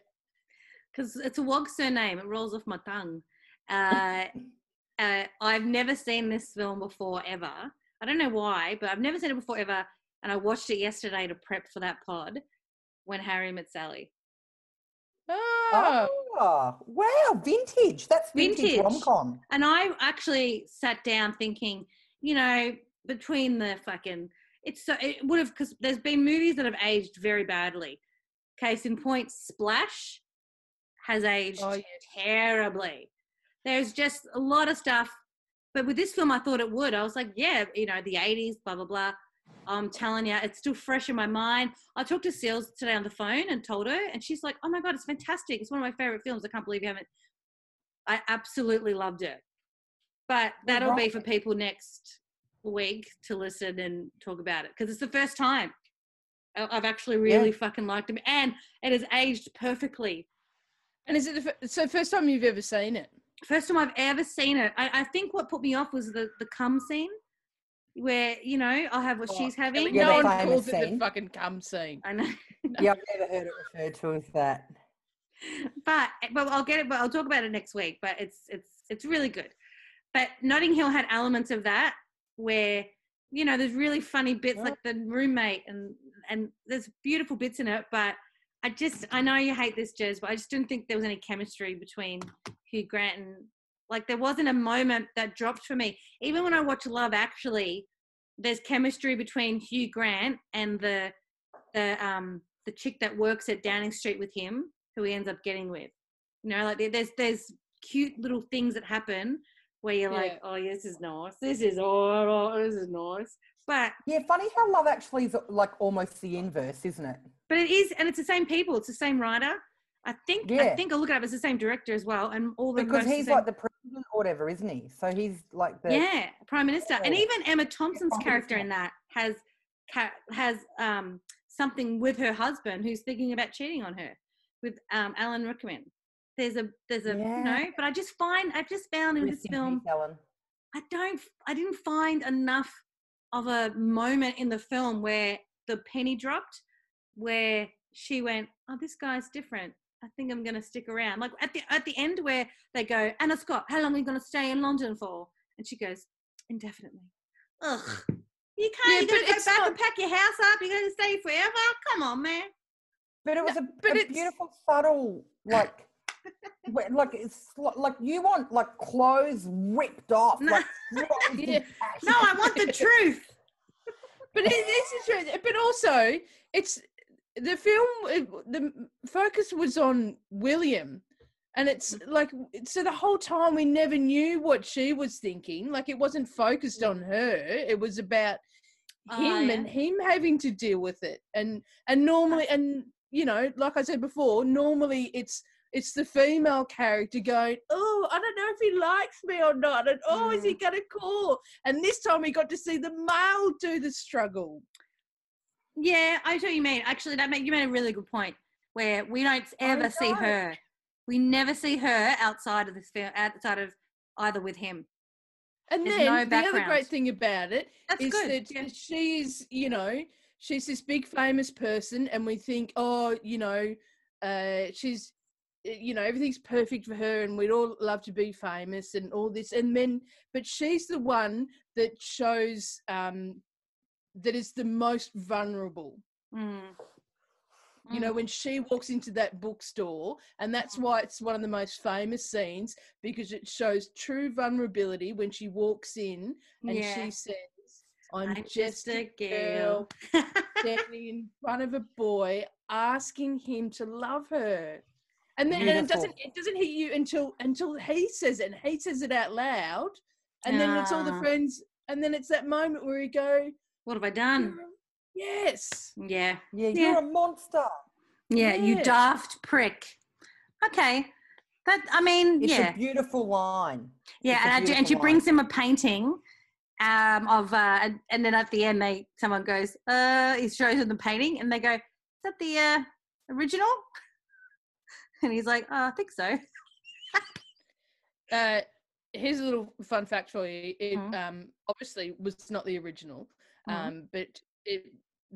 [SPEAKER 1] because it's a Wog surname. It rolls off my tongue. Uh, uh, I've never seen this film before ever. I don't know why, but I've never seen it before ever. And I watched it yesterday to prep for that pod when Harry met Sally.
[SPEAKER 3] Oh,
[SPEAKER 4] Oh, wow, vintage. That's vintage,
[SPEAKER 1] Vintage.
[SPEAKER 4] rom com.
[SPEAKER 1] And I actually sat down thinking, you know, between the fucking, it's so, it would have, because there's been movies that have aged very badly. Case in point, Splash has aged
[SPEAKER 3] Oh, yes.
[SPEAKER 1] terribly. There's just a lot of stuff. But with this film, I thought it would. I was like, yeah, you know, the 80s, blah, blah, blah. I'm telling you, it's still fresh in my mind. I talked to Seals today on the phone and told her, and she's like, oh my God, it's fantastic. It's one of my favorite films. I can't believe you haven't. I absolutely loved it. But that'll be for people next week to listen and talk about it because it's the first time I've actually really fucking liked him, and it has aged perfectly.
[SPEAKER 3] and is it the fir- so first time you've ever seen it?
[SPEAKER 1] First time I've ever seen it. I, I think what put me off was the the cum scene, where you know I'll have what
[SPEAKER 3] Oh,
[SPEAKER 1] she's having.
[SPEAKER 4] Yeah,
[SPEAKER 3] no one
[SPEAKER 4] famous
[SPEAKER 3] calls it the fucking cum scene.
[SPEAKER 1] I know,
[SPEAKER 4] Yeah, I've never heard it referred to as that.
[SPEAKER 1] but but I'll get it. But I'll talk about it next week. But it's it's it's really good. But Notting Hill had elements of that where you know there's really funny bits
[SPEAKER 4] Yeah.
[SPEAKER 1] like the roommate and and there's beautiful bits in it. But I just I know you hate this, Jez, but I just didn't think there was any chemistry between Hugh Grant and like there wasn't a moment that dropped for me. Even when I watch Love Actually, there's chemistry between Hugh Grant and the the um the chick that works at Downing Street with him, who he ends up getting with. You know, like there's there's cute little things that happen where you're like, oh, yeah, this is nice. This is oh, oh, this is nice. But
[SPEAKER 4] Yeah, funny how love actually is like almost the inverse, isn't it?
[SPEAKER 1] but it is, and it's the same people. It's the same writer. I think I think I'll look it up. It's the same director as well, and all the
[SPEAKER 4] Because he's
[SPEAKER 1] same-
[SPEAKER 4] like the president or whatever, isn't he? So he's like the
[SPEAKER 1] yeah, prime minister, and even Emma Thompson's
[SPEAKER 4] Prime
[SPEAKER 1] character in that has has um something with her husband who's thinking about cheating on her with um Alan Rickman. There's a there's a you
[SPEAKER 4] Yeah.
[SPEAKER 1] know, but I just find I just found in this film. I don't I didn't find enough of a moment in the film where the penny dropped where she went, "Oh, this guy's different. I think I'm going to stick around." Like at the at the end where they go, "Anna Scott, how long are you going to stay in London for?" And she goes, "Indefinitely." Ugh. You can't.
[SPEAKER 3] Yeah,
[SPEAKER 1] you got
[SPEAKER 3] but
[SPEAKER 1] to go back
[SPEAKER 3] not-
[SPEAKER 1] and pack your house up. You're going to stay forever. Come on, man.
[SPEAKER 4] But it was a,
[SPEAKER 3] but
[SPEAKER 4] a beautiful, subtle, like, wh- like it's like you want like clothes ripped off,
[SPEAKER 1] No.
[SPEAKER 4] like
[SPEAKER 3] Yeah.
[SPEAKER 1] No, I want the truth.
[SPEAKER 3] But it, this is true. But also, it's the film. The focus was on William, and it's mm. like so the whole time we never knew what she was thinking. Like it wasn't focused mm. on her. It was about him ah,
[SPEAKER 1] yeah.
[SPEAKER 3] and him having to deal with it. And and normally, and you know, like I said before, normally it's. It's the female character going, Oh, I don't know if he likes me or not. And oh, is he mm. going to call? And this time we got to see the male do the struggle.
[SPEAKER 1] Yeah, I know what you mean. Actually, that made, you made a really good point. Where we don't ever see her, we never see her outside of this film, outside of either with him.
[SPEAKER 3] And
[SPEAKER 1] There's
[SPEAKER 3] then
[SPEAKER 1] no
[SPEAKER 3] the other great thing about it
[SPEAKER 1] That's
[SPEAKER 3] is
[SPEAKER 1] good.
[SPEAKER 3] that
[SPEAKER 1] yeah.
[SPEAKER 3] she's, you know, she's this big famous person, and we think, oh, you know, uh, she's, uh, you know, everything's perfect for her, and we'd all love to be famous and all this. And then, but she's the one that shows um, that is the most vulnerable.
[SPEAKER 1] Mm.
[SPEAKER 3] You know,
[SPEAKER 1] Mm.
[SPEAKER 3] when she walks into that bookstore, and that's why it's one of the most famous scenes because it shows true vulnerability when she walks in and
[SPEAKER 1] Yeah.
[SPEAKER 3] she says, I'm,
[SPEAKER 1] I'm
[SPEAKER 3] just a girl standing in front of a boy asking him to love her. And then and it doesn't it doesn't hit you until until he says it and he says it out loud. And then it's all the friends and then it's that moment where you go,
[SPEAKER 1] what have I done?
[SPEAKER 3] A- Yes.
[SPEAKER 1] Yeah.
[SPEAKER 4] Yeah,
[SPEAKER 1] Yeah.
[SPEAKER 4] you're a monster.
[SPEAKER 1] Yeah, you daft prick. Okay. That I mean,
[SPEAKER 4] It's
[SPEAKER 1] yeah.
[SPEAKER 4] a beautiful line.
[SPEAKER 1] Yeah,
[SPEAKER 4] It's
[SPEAKER 1] and, I, and she
[SPEAKER 4] beautiful line.
[SPEAKER 1] brings him a painting um, of, uh, and, and then at the end, they someone goes, uh, he shows them the painting, and they go, "Is that the uh, original?" And he's like, "Oh, I think so."
[SPEAKER 3] Uh here's a little fun fact for you. It
[SPEAKER 5] Mhm.
[SPEAKER 3] um obviously was not the original,
[SPEAKER 5] Mhm.
[SPEAKER 3] um, but it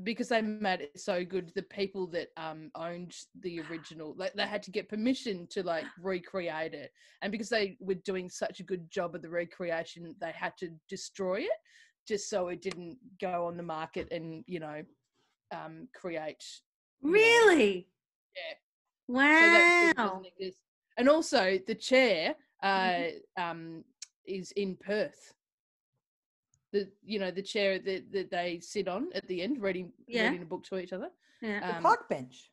[SPEAKER 3] because they made it so good, the people that um owned the original, like they had to get permission to like recreate it, and because they were doing such a good job of the recreation, they had to destroy it just so it didn't go on the market and you know um create you know,
[SPEAKER 1] Really?
[SPEAKER 3] Yeah. so
[SPEAKER 1] Wow.
[SPEAKER 3] that it doesn't exist. And also the chair uh,
[SPEAKER 1] Mm-hmm.
[SPEAKER 3] um, is in Perth. The you know the chair that, that they sit on at the end, reading
[SPEAKER 1] Yeah.
[SPEAKER 3] reading a book to each other.
[SPEAKER 1] yeah.
[SPEAKER 4] The
[SPEAKER 3] Um,
[SPEAKER 4] park bench.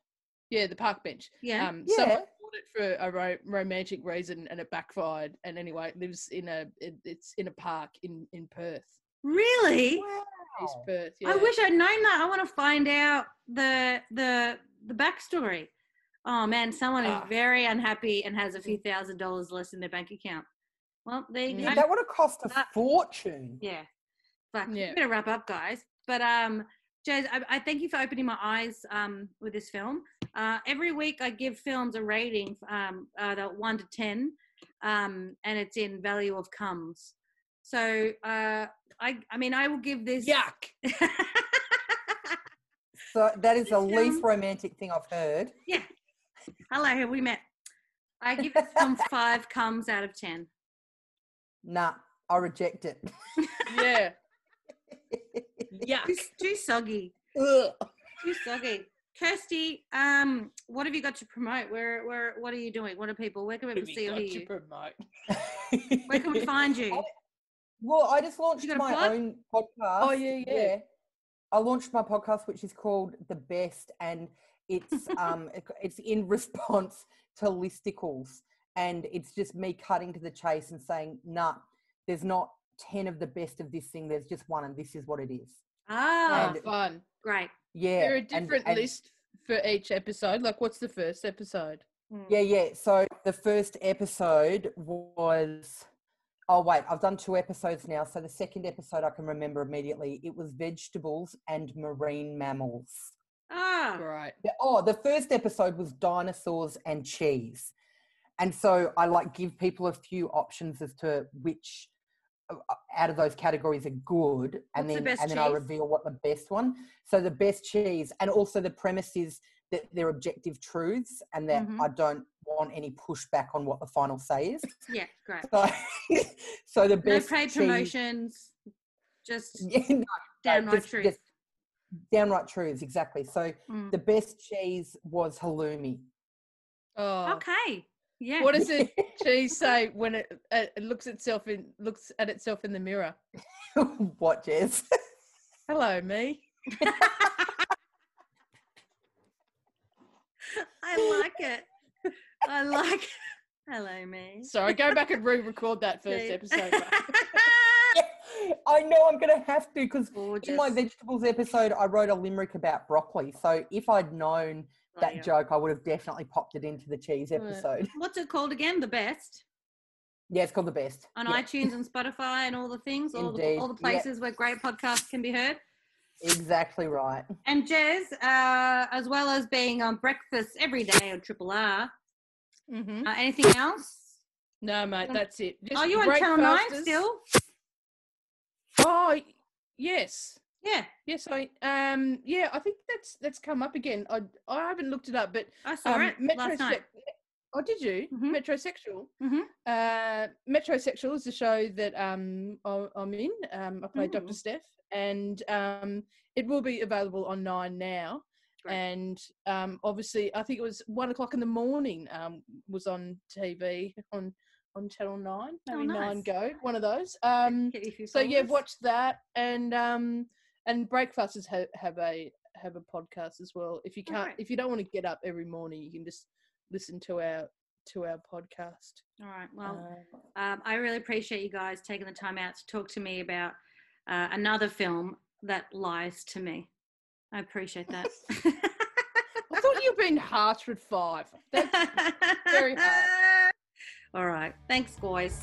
[SPEAKER 3] yeah, the park bench.
[SPEAKER 1] yeah.
[SPEAKER 3] Um, Someone
[SPEAKER 4] Yeah.
[SPEAKER 3] bought it for a ro- romantic reason, and it backfired. And anyway, it lives in a it, it's in a park in in Perth.
[SPEAKER 1] really?
[SPEAKER 3] East
[SPEAKER 4] Wow.
[SPEAKER 3] Perth.
[SPEAKER 1] I wish I'd known that. I want to find out the the the backstory. Oh man, someone
[SPEAKER 3] Ah.
[SPEAKER 1] is very unhappy and has a few thousand dollars less in their bank account. Well, there you
[SPEAKER 3] Yeah,
[SPEAKER 1] go.
[SPEAKER 4] Yeah, that would have cost a
[SPEAKER 1] That-
[SPEAKER 4] fortune.
[SPEAKER 1] Yeah. Fuck.
[SPEAKER 3] Yeah.
[SPEAKER 1] We better wrap up, guys. But um, Jez, I, I thank you for opening my eyes um with this film. Uh, every week I give films a rating, um, either one to ten, um, and it's in value of comes. So uh, I, I mean, I will give this.
[SPEAKER 3] Yuck.
[SPEAKER 4] So that is the
[SPEAKER 1] This
[SPEAKER 4] least romantic thing I've heard.
[SPEAKER 1] yeah. Hello, have we met? I give this film five comes out of ten.
[SPEAKER 4] Nah, I reject it.
[SPEAKER 3] Yeah.
[SPEAKER 1] Too,
[SPEAKER 3] Yuck.
[SPEAKER 1] too soggy.
[SPEAKER 4] Ugh.
[SPEAKER 1] Too soggy. Kirsty, um, what have you got to promote? Where, where, what are you doing? What are people? Where can
[SPEAKER 3] What
[SPEAKER 1] people see
[SPEAKER 3] you
[SPEAKER 1] or hear
[SPEAKER 3] to
[SPEAKER 1] you?
[SPEAKER 3] promote?
[SPEAKER 1] Where can we find you?
[SPEAKER 4] Well, I just launched
[SPEAKER 1] got a
[SPEAKER 4] my
[SPEAKER 1] plug?
[SPEAKER 4] own podcast.
[SPEAKER 3] Oh, yeah, yeah.
[SPEAKER 4] I launched my podcast, which is called The Best, and it's um it- it's in response to listicles, and it's just me cutting to the chase and saying, "Nah, there's not ten of the best of this thing. There's just one, and this is what it is."
[SPEAKER 1] Ah,
[SPEAKER 4] And-
[SPEAKER 3] fun.
[SPEAKER 1] great.
[SPEAKER 4] Yeah,
[SPEAKER 3] There are
[SPEAKER 4] and-
[SPEAKER 3] different
[SPEAKER 4] and-
[SPEAKER 3] list for each episode. Like, what's the first episode?
[SPEAKER 1] Mm.
[SPEAKER 4] Yeah, yeah. So the first episode was. Oh wait, I've done two episodes now. So the second episode I can remember immediately. It was vegetables and marine mammals.
[SPEAKER 1] Ah,
[SPEAKER 3] Right.
[SPEAKER 4] Oh, the first episode was dinosaurs and cheese. And so I like give people a few options as to which out of those categories are good and
[SPEAKER 1] What's
[SPEAKER 4] then
[SPEAKER 1] best
[SPEAKER 4] and then I reveal what the best one. So the best cheese and also the premise is that they're objective truths and that
[SPEAKER 1] Mhm.
[SPEAKER 4] I don't want any pushback on what the final say is.
[SPEAKER 1] yeah, great.
[SPEAKER 4] So so the best No
[SPEAKER 1] paid
[SPEAKER 4] cheese,
[SPEAKER 1] promotions, just
[SPEAKER 4] Yeah, no,
[SPEAKER 1] downright
[SPEAKER 4] just-
[SPEAKER 1] truth.
[SPEAKER 4] just downright truths, exactly. So
[SPEAKER 1] Mm.
[SPEAKER 4] the best cheese was halloumi.
[SPEAKER 3] Oh.
[SPEAKER 1] Okay, yeah.
[SPEAKER 3] What does it cheese say when it, uh, it looks itself in looks at itself in the mirror?
[SPEAKER 4] what, Jez?
[SPEAKER 3] Hello, me.
[SPEAKER 1] I like it. I like. Hello, me.
[SPEAKER 3] Sorry, go back and re-record that first episode.
[SPEAKER 4] I know I'm going to have to because in my vegetables episode, I wrote a limerick about broccoli. So if I'd known that
[SPEAKER 1] Bloody hell.
[SPEAKER 4] joke, I would have definitely popped it into the cheese episode.
[SPEAKER 1] What's it called again? The best
[SPEAKER 4] Yeah, it's called the best.
[SPEAKER 1] on
[SPEAKER 4] Yeah,
[SPEAKER 1] iTunes and Spotify and all the things, all the all the
[SPEAKER 4] yeah.
[SPEAKER 1] places where great podcasts can be heard.
[SPEAKER 4] Exactly right.
[SPEAKER 1] And Jez, uh, as well as being on breakfast every day on Triple R.
[SPEAKER 3] Mhm.
[SPEAKER 1] Uh, anything else?
[SPEAKER 3] No, mate, that's it. Just
[SPEAKER 1] Are you on Channel Nine still?
[SPEAKER 3] Oh, yes,
[SPEAKER 1] Yeah,
[SPEAKER 3] yes. I um, yeah. I think that's that's come up again. I I haven't looked it up, but
[SPEAKER 1] I saw
[SPEAKER 3] um,
[SPEAKER 1] it last night.
[SPEAKER 3] Oh, did you?
[SPEAKER 1] Mhm.
[SPEAKER 3] Metrosexual.
[SPEAKER 1] Mhm.
[SPEAKER 3] Uh, Metrosexual is the show that um I- I'm in. Um, I play Dr. Steph, and um, it will be available on Nine now.
[SPEAKER 1] Great.
[SPEAKER 3] And um, obviously, I think it was one o'clock in the morning. Um, was on TV on on Channel Nine, maybe Nine
[SPEAKER 1] nice.
[SPEAKER 3] Go, one of those. Um,
[SPEAKER 1] you a few
[SPEAKER 3] so yeah,
[SPEAKER 1] followers.
[SPEAKER 3] watch that, and um, and Breakfasters have have a have a podcast as well. If you can't,
[SPEAKER 1] Alright.
[SPEAKER 3] if you don't want to get up every morning, you can just listen to our to our podcast.
[SPEAKER 1] All right. Well,
[SPEAKER 3] Um,
[SPEAKER 1] um, I really appreciate you guys taking the time out to talk to me about uh, another film that lies to me. I appreciate that.
[SPEAKER 3] I thought you'd been harsh with five. That's very hard.
[SPEAKER 1] All right. Thanks, guys.